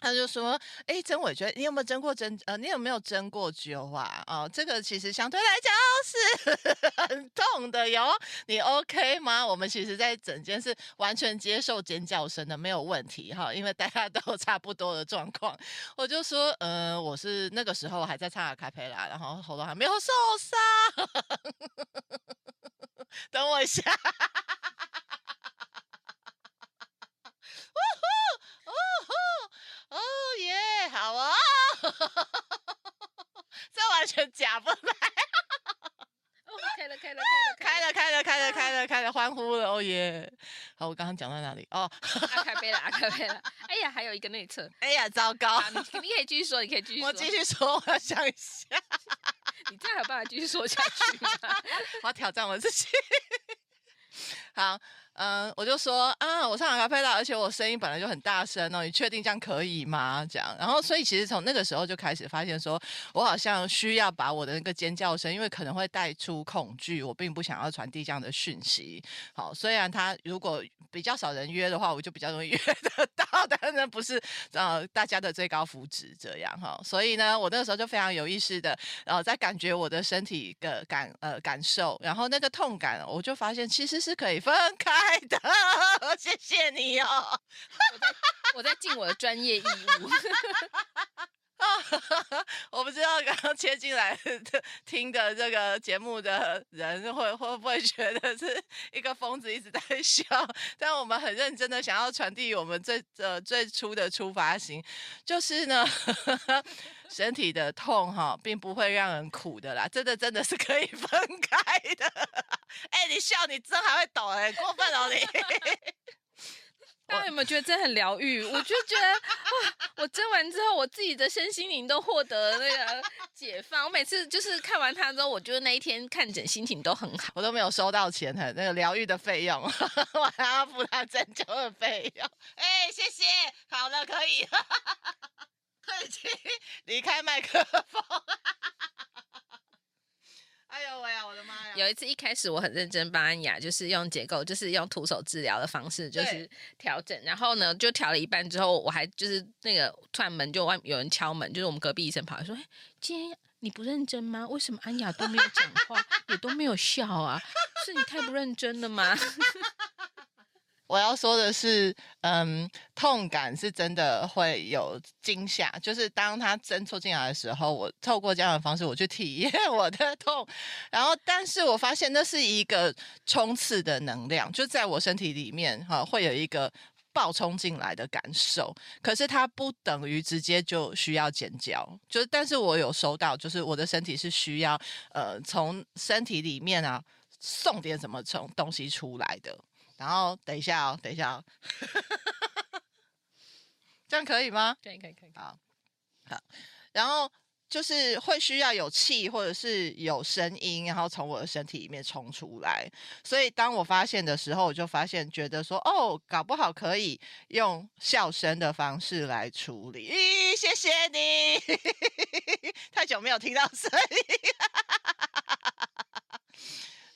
他就说：“哎，针尾椎，你有没有针过针？呃，你有没有针过灸啊？哦，这个其实相对来讲是 很痛的哟。你 OK 吗？我们其实，在整间是完全接受尖叫声的，没有问题哈，因为大家 都差不多的状况。我就说，嗯、呃，我是那个时候还在唱阿卡贝拉，然后喉咙还没有受伤。等我一下。”哦耶，好啊，这完全假不来。开了开了开了 开了开了开了开了开了，欢呼了哦耶！好，我刚刚讲到哪里？哦阿，开杯了，开杯了。哎呀，还有一个内测。哎呀，糟糕！你你可以继续说，你可以继续。我继续说，我要想一下。你这样有办法继续说下去吗？我要挑战我自己。好。嗯，我就说啊，我唱阿卡贝拉，而且我声音本来就很大声哦，你确定这样可以吗？这样，然后所以其实从那个时候就开始发现说，我好像需要把我的那个尖叫声，因为可能会带出恐惧，我并不想要传递这样的讯息。好，虽然他如果比较少人约的话，我就比较容易 约得到，但是不是呃大家的最高福祉这样哈。所以呢，我那个时候就非常有意识的，然后在感觉我的身体的感呃感受，然后那个痛感，我就发现其实是可以分开。的，谢谢你哦。我在我在尽我的专业义务。我不知道刚刚切进来的听的这个节目的人会会不会觉得是一个疯子一直在笑？但我们很认真的想要传递我们最呃最初的出发心，就是呢，身体的痛哈，并不会让人苦的啦，真的真的是可以分开的。哎、你笑你真还会抖哎、过分哦你。大家有没有觉得这很疗愈？我就觉得哇，我蒸完之后，我自己的身心灵都获得那个解放。我每次就是看完它之后，我觉得那一天看诊心情都很好。我都没有收到钱，那个疗愈的费用，我还要付他针灸的费用。哎、欸，谢谢，好了，可以，已经离开麦克风。哎呦喂呀，我的妈呀！有一次一开始我很认真帮安雅，就是用结构，就是用徒手治疗的方式，就是调整。然后呢，就调了一半之后，我还就是那个突然门就外有人敲门，就是我们隔壁医生跑来说：“哎，今天你不认真吗？为什么安雅都没有讲话，也都没有笑啊？是你太不认真了吗？” 我要说的是，嗯，痛感是真的会有惊吓，就是当他针戳进来的时候，我透过这样的方式我去体验 我的痛，然后，但是我发现那是一个冲刺的能量，就在我身体里面哈，会有一个暴冲进来的感受，可是它不等于直接就需要尖叫，就是但是我有收到，就是我的身体是需要呃从身体里面啊送点什么从东西出来的，然后等一下哦，等一下哦，这样可以吗？可以可以可以，好，好，然后。就是会需要有气或者是有声音，然后从我的身体里面冲出来。所以当我发现的时候，我就发现觉得说，哦，搞不好可以用笑声的方式来处理。咦，谢谢你，太久没有听到声音。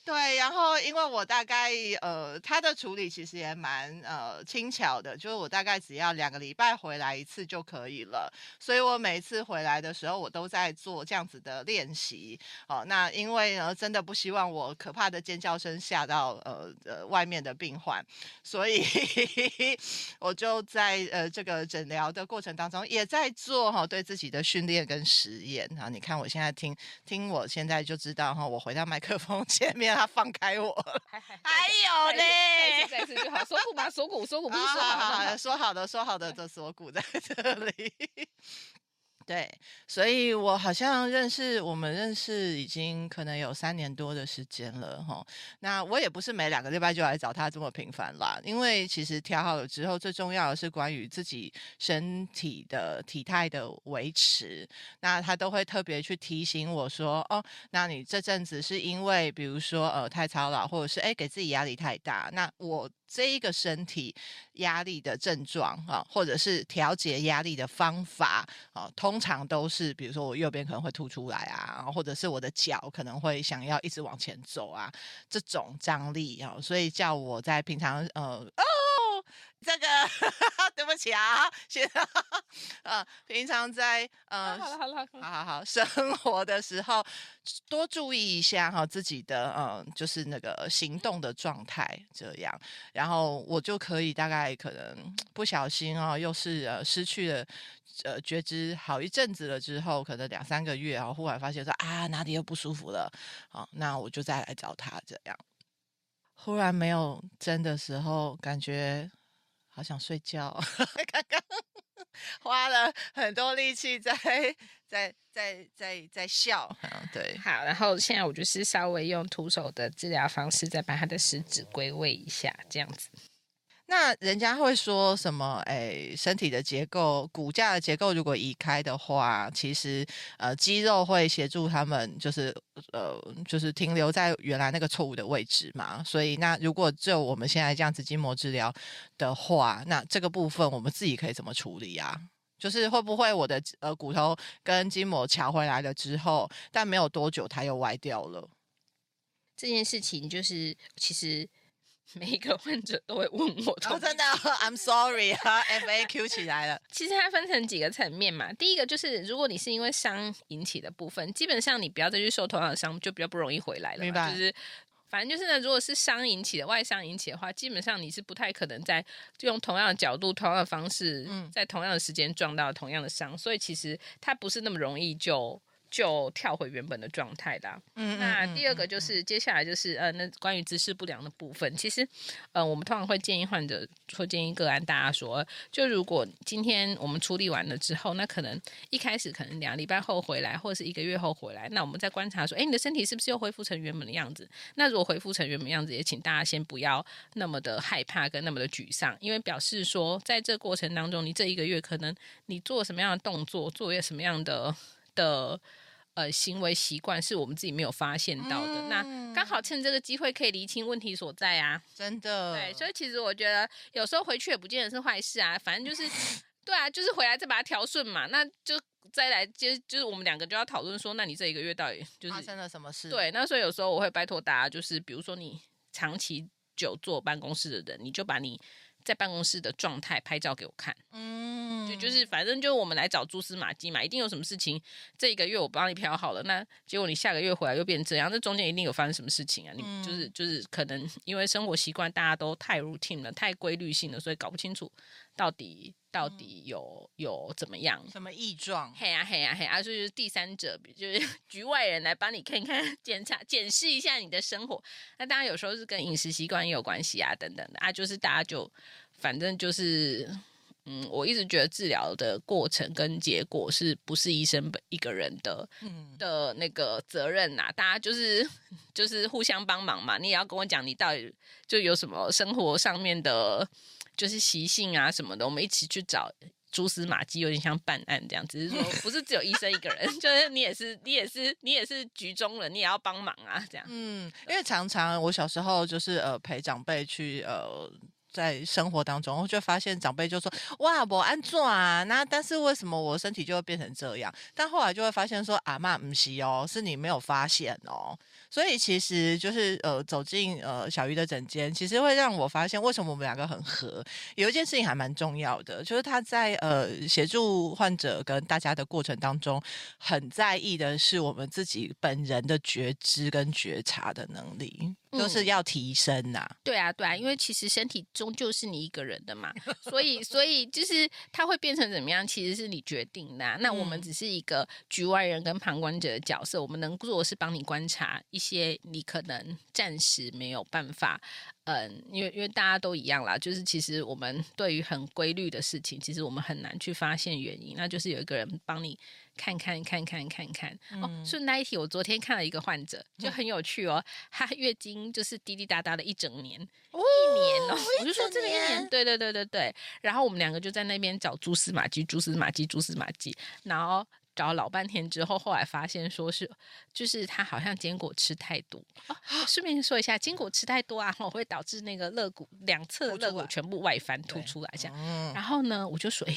对，然后因为我大概呃，他的处理其实也蛮呃轻巧的，就是我大概只要两个礼拜回来一次就可以了，所以我每次回来的时候，我都在做这样子的练习。哦，那因为呢，真的不希望我可怕的尖叫声吓到呃呃外面的病患，所以 我就在呃这个诊疗的过程当中也在做哈、哦、对自己的训练跟实验啊。你看我现在听听，我现在就知道哈、哦，我回到麦克风前面。他放开我，还有呢，再次就好，锁骨吧，锁骨，锁骨不是 说好的，说好的，说好的的锁骨在这里。对，所以我好像认识我们认识已经可能有三年多的时间了哈。那我也不是每两个礼拜就来找他这么频繁啦，因为其实调好了之后，最重要的是关于自己身体的体态的维持。那他都会特别去提醒我说，哦，那你这阵子是因为比如说呃太操劳，或者是诶给自己压力太大。那我。这一个身体压力的症状啊，或者是调节压力的方法啊，通常都是，比如说我右边可能会凸出来啊，或者是我的脚可能会想要一直往前走啊，这种张力啊，所以叫我在平常呃。这个 对不起啊，现在呃，平常在呃，好了好了好好好好，生活的时候多注意一下哈，自己的嗯，就是那个行动的状态这样，然后我就可以大概可能不小心哦，又是呃失去了呃觉知好一阵子了之后，可能两三个月，然后忽然发现说啊哪里又不舒服了，好，那我就再来找他这样。忽然没有针的时候，感觉。好想睡觉，刚刚花了很多力气在在在在在笑，对，好，然后现在我就是稍微用徒手的治疗方式，再把他的食指归位一下，这样子。那人家会说什么？哎，身体的结构、骨架的结构如果移开的话，其实呃肌肉会协助他们，就是呃就是停留在原来那个错误的位置嘛。所以那如果就我们现在这样子筋膜治疗的话，那这个部分我们自己可以怎么处理啊？就是会不会我的呃骨头跟筋膜乔回来了之后，但没有多久它又歪掉了？这件事情就是其实。每一个患者都会问我，哦、真的，I'm sorry 啊，FAQ 起来了。其实它分成几个层面嘛，第一个就是如果你是因为伤引起的部分，基本上你不要再去受同样的伤，就比较不容易回来了。明白。就是反正就是呢，如果是伤引起的外伤引起的话，基本上你是不太可能在用同样的角度、同样的方式，在同样的时间撞到同样的伤，嗯、所以其实它不是那么容易就。就跳回原本的状态啦。嗯，那第二个就是接下来就是呃，那关于姿势不良的部分，其实呃，我们通常会建议患者，会建议个案大家说，就如果今天我们处理完了之后，那可能一开始可能两礼拜后回来，或者是一个月后回来，那我们再观察说，哎，你的身体是不是又恢复成原本的样子？那如果恢复成原本样子，也请大家先不要那么的害怕跟那么的沮丧，因为表示说，在这过程当中，你这一个月可能你做什么样的动作，做一个什么样的的。呃，行为习惯是我们自己没有发现到的，嗯、那刚好趁这个机会可以厘清问题所在啊！真的，对，所以其实我觉得有时候回去也不见得是坏事啊，反正就是，对啊，就是回来再把它调顺嘛，那就再来接，就是我们两个就要讨论说，那你这一个月到底就是发生了什么事？对，那所以有时候我会拜托大家，就是比如说你长期久坐办公室的人，你就把你。在办公室的状态拍照给我看，嗯，就就是反正就我们来找蛛丝马迹嘛，一定有什么事情，这一个月我帮你漂好了，那结果你下个月回来又变这样，这中间一定有发生什么事情啊？你就是就是可能因为生活习惯大家都太 routine 了，太规律性了，所以搞不清楚到底到底有有怎么样，什么异状？嘿呀嘿呀嘿啊！所以就是第三者，就是 局外人来帮你看看、检查、检视一下你的生活。那当然有时候是跟饮食习惯也有关系啊，等等的啊，就是大家就。反正就是。嗯，我一直觉得治疗的过程跟结果是不是医生本一个人的，嗯，的那个责任呐、啊？大家就是就是互相帮忙嘛。你也要跟我讲，你到底就有什么生活上面的，就是习性啊什么的，我们一起去找蛛丝马迹，有点像办案这样。只是说，不是只有医生一个人，就是你也是，你也是，你也是局中人，你也要帮忙啊，这样。嗯，因为常常我小时候就是呃陪长辈去呃。在生活当中，我就发现长辈就说：“哇，我安坐啊，那但是为什么我身体就会变成这样？”但后来就会发现说：“阿嬷不是哦，是你没有发现哦。”所以其实就是呃，走进呃小鱼的诊间，其实会让我发现为什么我们两个很合。有一件事情还蛮重要的，就是他在呃协助患者跟大家的过程当中，很在意的是我们自己本人的觉知跟觉察的能力，都是要提升呐、啊嗯。对啊，对啊，因为其实身体终究是你一个人的嘛，所以所以就是它会变成怎么样，其实是你决定的、啊。那我们只是一个局外人跟旁观者的角色，我们能做的是帮你观察一些你可能暂时没有办法，嗯，因为因为大家都一样啦，就是其实我们对于很规律的事情，其实我们很难去发现原因，那就是有一个人帮你看看看看看看。嗯、哦，顺带一提，我昨天看了一个患者，就很有趣哦，她月经就是滴滴答答的一整年，哦、一年哦，我就说这个一年，对对对对对，然后我们两个就在那边找蛛丝马迹，蛛丝马迹，蛛丝马迹，然后。找了老半天之后，后来发现说是，就是他好像坚果吃太多。哦，顺便说一下，坚果吃太多啊，会导致那个肋骨两侧的肋骨全部外翻凸出来这样。然后呢，我就说，哎。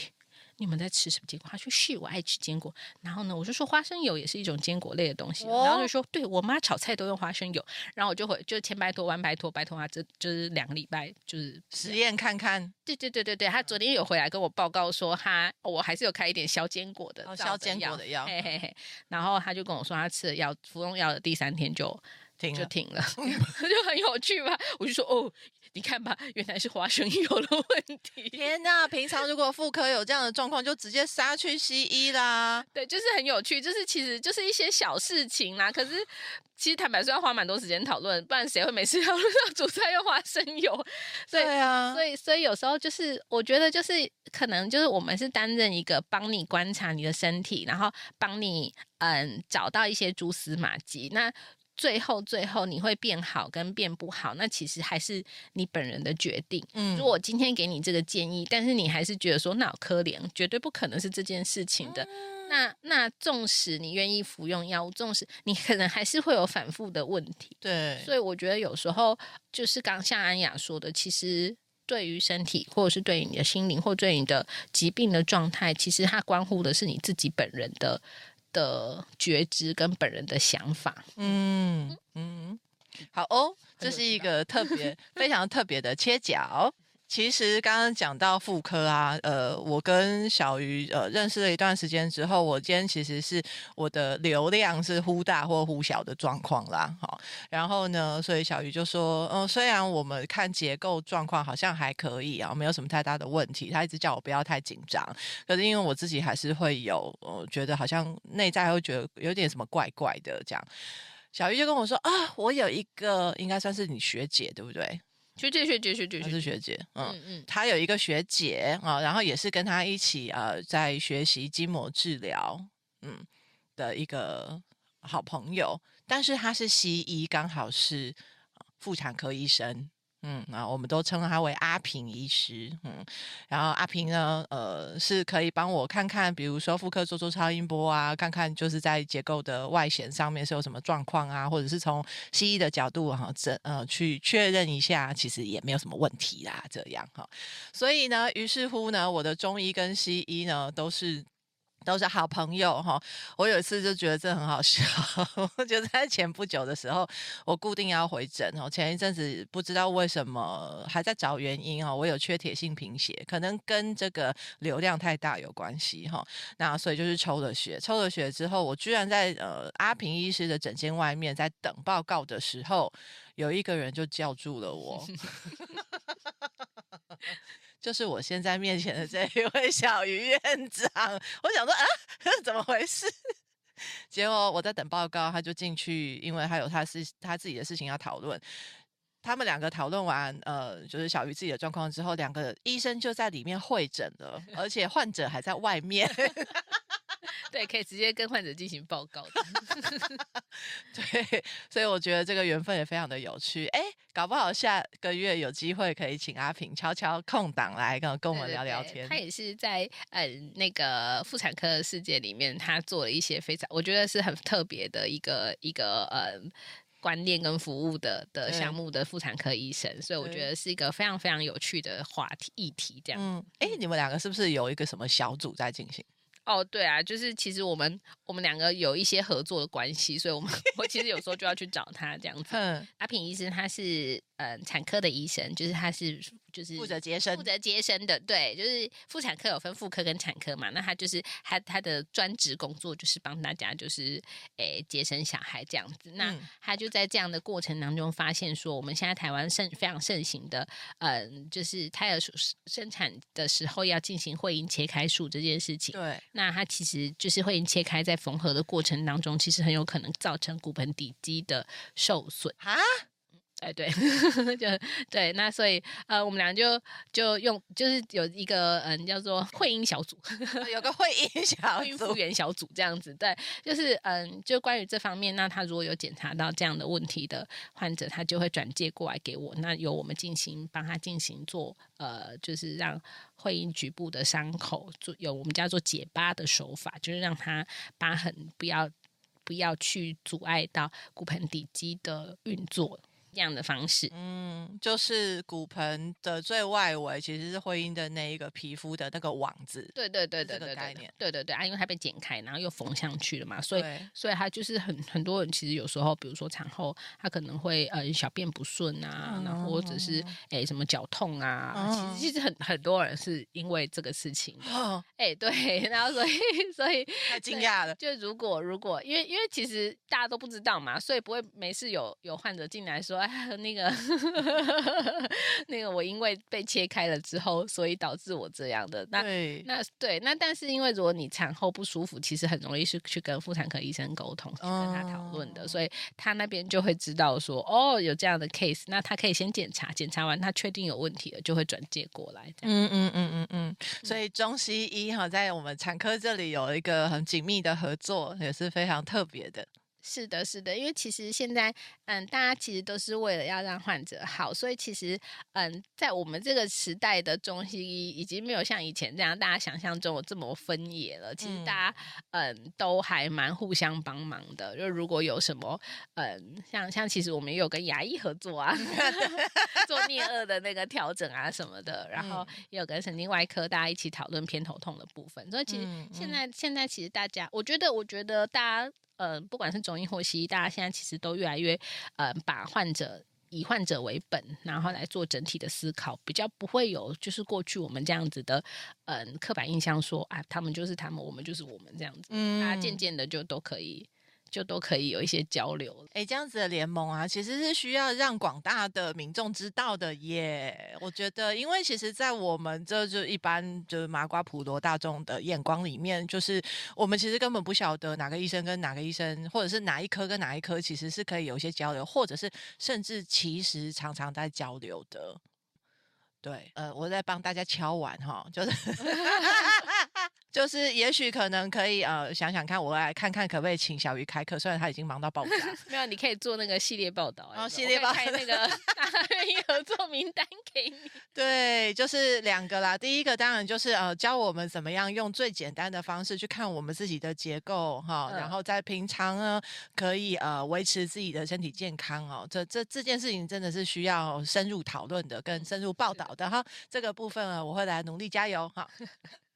你们在吃什么坚果？他说是，我爱吃坚果。然后呢，我就说花生油也是一种坚果类的东西。哦、然后就说，对我妈炒菜都用花生油。然后我就会就千拜托万拜托拜托啊，这就是两个礼拜就是实验看看。对对对对对，他昨天有回来跟我报告说他，他我还是有开一点消坚果的消坚果的药。嘿嘿嘿。然后他就跟我说，他吃了药，服用药的第三天就停了就停了 就很有趣吧？我就说哦。你看吧，原来是花生油的问题。天哪！平常如果妇科有这样的状况，就直接杀去西医啦。对，就是很有趣，就是其实就是一些小事情啦。可是 其实坦白说，要花蛮多时间讨论，不然谁会每次 要煮菜用花生油？对啊，所以所以有时候就是我觉得就是可能就是我们是担任一个帮你观察你的身体，然后帮你嗯找到一些蛛丝马迹。那最后，最后你会变好跟变不好，那其实还是你本人的决定。嗯，如果今天给你这个建议，但是你还是觉得说那好可怜，绝对不可能是这件事情的。嗯、那那纵使你愿意服用药物，纵使你可能还是会有反复的问题。对，所以我觉得有时候就是刚像安雅说的，其实对于身体，或者是对于你的心灵，或对你的疾病的状态，其实它关乎的是你自己本人的。的觉知跟本人的想法，嗯嗯，好哦，这是一个特别 非常特别的切角。其实刚刚讲到妇科啊，呃，我跟小鱼呃认识了一段时间之后，我今天其实是我的流量是忽大或忽小的状况啦，好，然后呢，所以小鱼就说，嗯、呃，虽然我们看结构状况好像还可以啊，没有什么太大的问题，他一直叫我不要太紧张，可是因为我自己还是会有，呃，觉得好像内在会觉得有点什么怪怪的这样，小鱼就跟我说啊，我有一个应该算是你学姐对不对？学姐，学姐，学姐，她是学姐，嗯嗯，她有一个学姐啊，然后也是跟她一起呃，在学习筋膜治疗，嗯的一个好朋友，但是她是西医，刚好是妇产科医生。嗯，啊，我们都称他为阿平医师，嗯，然后阿平呢，呃，是可以帮我看看，比如说妇科做做超音波啊，看看就是在结构的外显上面是有什么状况啊，或者是从西医的角度哈，这呃去确认一下，其实也没有什么问题啦，这样哈，所以呢，于是乎呢，我的中医跟西医呢都是。都是好朋友哈，我有一次就觉得这很好笑，我觉得在前不久的时候，我固定要回诊哦，前一阵子不知道为什么还在找原因哦，我有缺铁性贫血，可能跟这个流量太大有关系哈，那所以就是抽了血，抽了血之后，我居然在呃阿平医师的诊间外面在等报告的时候，有一个人就叫住了我。就是我现在面前的这一位小鱼院长，我想说啊，怎么回事？结果我在等报告，他就进去，因为他有他事，他自己的事情要讨论。他们两个讨论完，呃，就是小鱼自己的状况之后，两个医生就在里面会诊了，而且患者还在外面。对，可以直接跟患者进行报告的。对，所以我觉得这个缘分也非常的有趣。哎，搞不好下个月有机会可以请阿平悄悄空档来跟跟我们聊聊天。对对对，他也是在呃那个妇产科的世界里面，他做了一些非常我觉得是很特别的一个一个呃观念跟服务的的项目的妇产科医生，所以我觉得是一个非常非常有趣的话题议题。这样，嗯，哎，你们两个是不是有一个什么小组在进行？哦，对啊，就是其实我们我们两个有一些合作的关系，所以我们 我其实有时候就要去找他这样子。嗯，阿平医生他是呃产科的医生，就是他是。就是负责接生，负责接生的，对，就是妇产科有分妇科跟产科嘛，那他就是他他的专职工作就是帮大家就是诶、欸、接生小孩这样子，那他就在这样的过程当中发现说，我们现在台湾盛非常盛行的，嗯，就是胎儿生产的时候要进行会阴切开术这件事情，对，那它其实就是会切开在缝合的过程当中，其实很有可能造成骨盆底肌的受损啊。哎，对，就对，那所以呃，我们俩就就用，就是有一个嗯，叫做会阴小组，有个会阴小组、复原小组这样子，对，就是嗯，就关于这方面，那他如果有检查到这样的问题的患者，他就会转介过来给我，那由我们进行帮他进行做呃，就是让会阴局部的伤口做有我们叫做解疤的手法，就是让他疤痕不要不要去阻碍到骨盆底肌的运作。这样的方式，嗯，就是骨盆的最外围其实是会阴的那一个皮肤的那个网子，对对对对，这个概念，对对对啊，因为它被剪开，然后又缝上去了嘛，所以所以它就是很很多人其实有时候，比如说产后他可能会呃小便不顺啊，嗯、然后或者是哎什么脚痛啊，嗯、其实。其实很很多人是因为这个事情，哦。哎、嗯、对，然后所以所以太惊讶了，就如果如果因为因为其实大家都不知道嘛，所以不会没事有有患者进来说。那个，那个，我因为被切开了之后，所以导致我这样的。那对那对，那但是因为如果你产后不舒服，其实很容易是去跟妇产科医生沟通，去跟他讨论的，哦、所以他那边就会知道说，哦，有这样的 case，那他可以先检查，检查完他确定有问题了，就会转介过来。嗯嗯嗯嗯嗯，所以中西医哈，在我们产科这里有一个很紧密的合作，也是非常特别的。是的，是的，因为其实现在，嗯，大家其实都是为了要让患者好，所以其实，嗯，在我们这个时代的中西医已经没有像以前这样大家想象中有这么分野了。其实大家，嗯，嗯，都还蛮互相帮忙的。就如果有什么，嗯，像像其实我们也有跟牙医合作啊 做颞顎的那个调整啊什么的，然后也有跟神经外科大家一起讨论偏头痛的部分。所以其实现在、嗯嗯、现在其实大家，我觉得我觉得大家。呃，不管是中医或西医，大家现在其实都越来越呃，把患者以患者为本，然后来做整体的思考，比较不会有就是过去我们这样子的嗯、呃、刻板印象说，说啊，他们就是他们，我们就是我们这样子，嗯，大家渐渐的就都可以。就都可以有一些交流。哎，这样子的联盟啊，其实是需要让广大的民众知道的耶。我觉得，因为其实，在我们这就一般就是麻瓜普罗大众的眼光里面，就是我们其实根本不晓得哪个医生跟哪个医生，或者是哪一科跟哪一科，其实是可以有一些交流，或者是甚至其实常常在交流的。对，呃，我在帮大家敲碗哈，就是。就是，也许可能可以呃想想看，我来看看可不可以请小鱼开课。虽然他已经忙到爆炸，没有，你可以做那个系列报道，然后系列报道那个愿意合作名单给你。对，就是两个啦。第一个当然就是呃教我们怎么样用最简单的方式去看我们自己的结构哈，然后在平常呢可以呃维持自己的身体健康哦。这这这件事情真的是需要深入讨论的，跟深入报道好的哈。这个部分啊，我会来努力加油哈。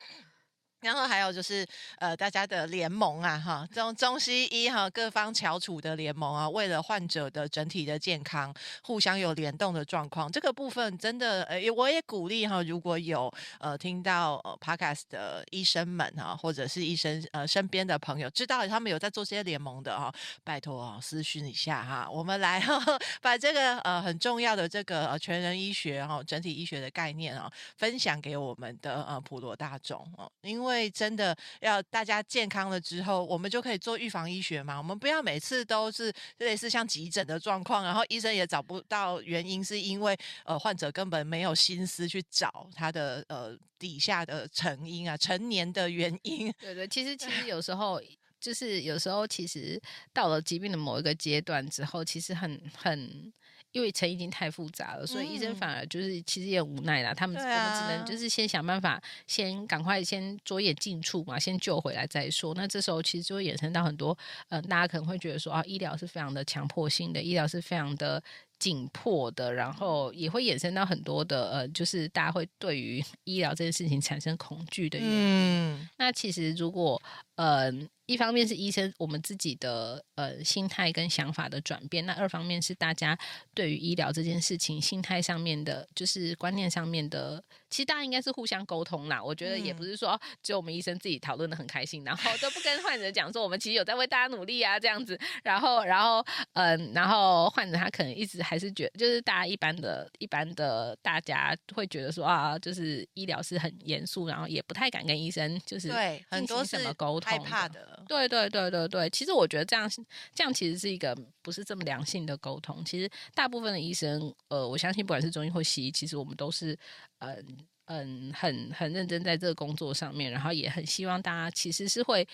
然后还有就是，呃，大家的联盟啊，哈，中中西医哈各方翘楚的联盟啊，为了患者的整体的健康，互相有联动的状况，这个部分真的，呃，我也鼓励哈，如果有呃听到呃 Podcast 的医生们哈，或者是医生呃身边的朋友知道他们有在做这些联盟的哈，拜托啊私讯一下哈，我们来哈 把这个呃很重要的这个呃全人医学哈整体医学的概念啊，分享给我们的呃普罗大众哦，因为。为真的要大家健康了之后，我们就可以做预防医学嘛。我们不要每次都是类似像急诊的状况，然后医生也找不到原因，是因为呃患者根本没有心思去找他的呃底下的成因啊，成年的原因。对对，其实其实有 时候。就是有时候，其实到了疾病的某一个阶段之后，其实很很，因为成因已经太复杂了，所以医生反而就是其实也无奈啦。他们我们只能就是先想办法，先赶快先着眼近处嘛，先救回来再说。那这时候其实就会衍生到很多，呃，大家可能会觉得说啊，医疗是非常的强迫性的，医疗是非常的紧迫的，然后也会衍生到很多的呃，就是大家会对于 医疗这件事情产生恐惧的原因。嗯，那其实如果嗯。呃一方面是医生我们自己的呃心态跟想法的转变，那二方面是大家对于医疗这件事情心态上面的，就是观念上面的，其实大家应该是互相沟通啦。我觉得也不是说只有我们医生自己讨论的很开心，然后都不跟患者讲说我们其实有在为大家努力啊这样子，然后然后嗯、呃，然后患者他可能一直还是觉得，就是大家一般的一般的大家会觉得说啊，就是医疗是很严肃，然后也不太敢跟医生就是对很多什么沟通害怕的。对对对对对，其实我觉得这样这样其实是一个不是这么良性的沟通。其实大部分的医生，呃，我相信不管是中医或西医，其实我们都是嗯嗯很很认真在这个工作上面，然后也很希望大家其实是会。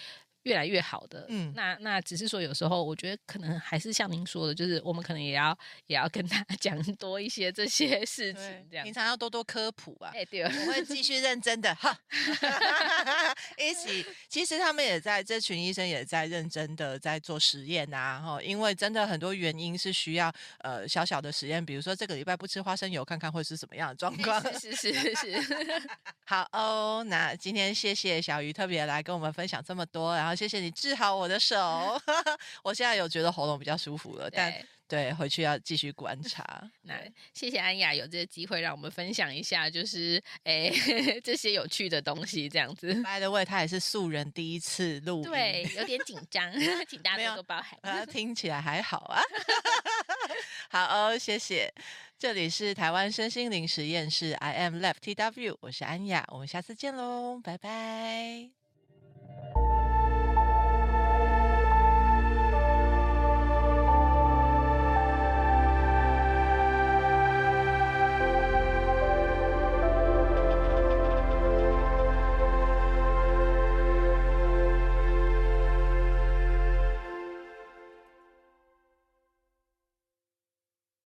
越来越好的，嗯，那那只是说有时候我觉得可能还是像您说的，就是我们可能也要也要跟他 讲多一些这些事情，这样平常要多多科普啊。哎，对，我会继续认真的哈，一起。其实他们也在这群医生也在认真的在做实验啊，哈，因为真的很多原因是需要呃小小的实验，比如说这个礼拜不吃花生油，看看会是什么样的状况。是是是是，是。好哦，那今天谢谢小鱼特别来跟我们分享这么多，然后。谢谢你治好我的手，我现在有觉得喉咙比较舒服了，但对回去要继续观 察。那谢谢安雅有这个机会让我们分享一下，就是哎 这些有趣的东西这样子。By the way，他也是素人第一次录，对，有点紧张，请大家多多包涵。啊，听起来还好啊。好哦，谢谢。这里是台湾身心灵实验室，I am Lab TW，我是安雅，我们下次见喽，拜拜。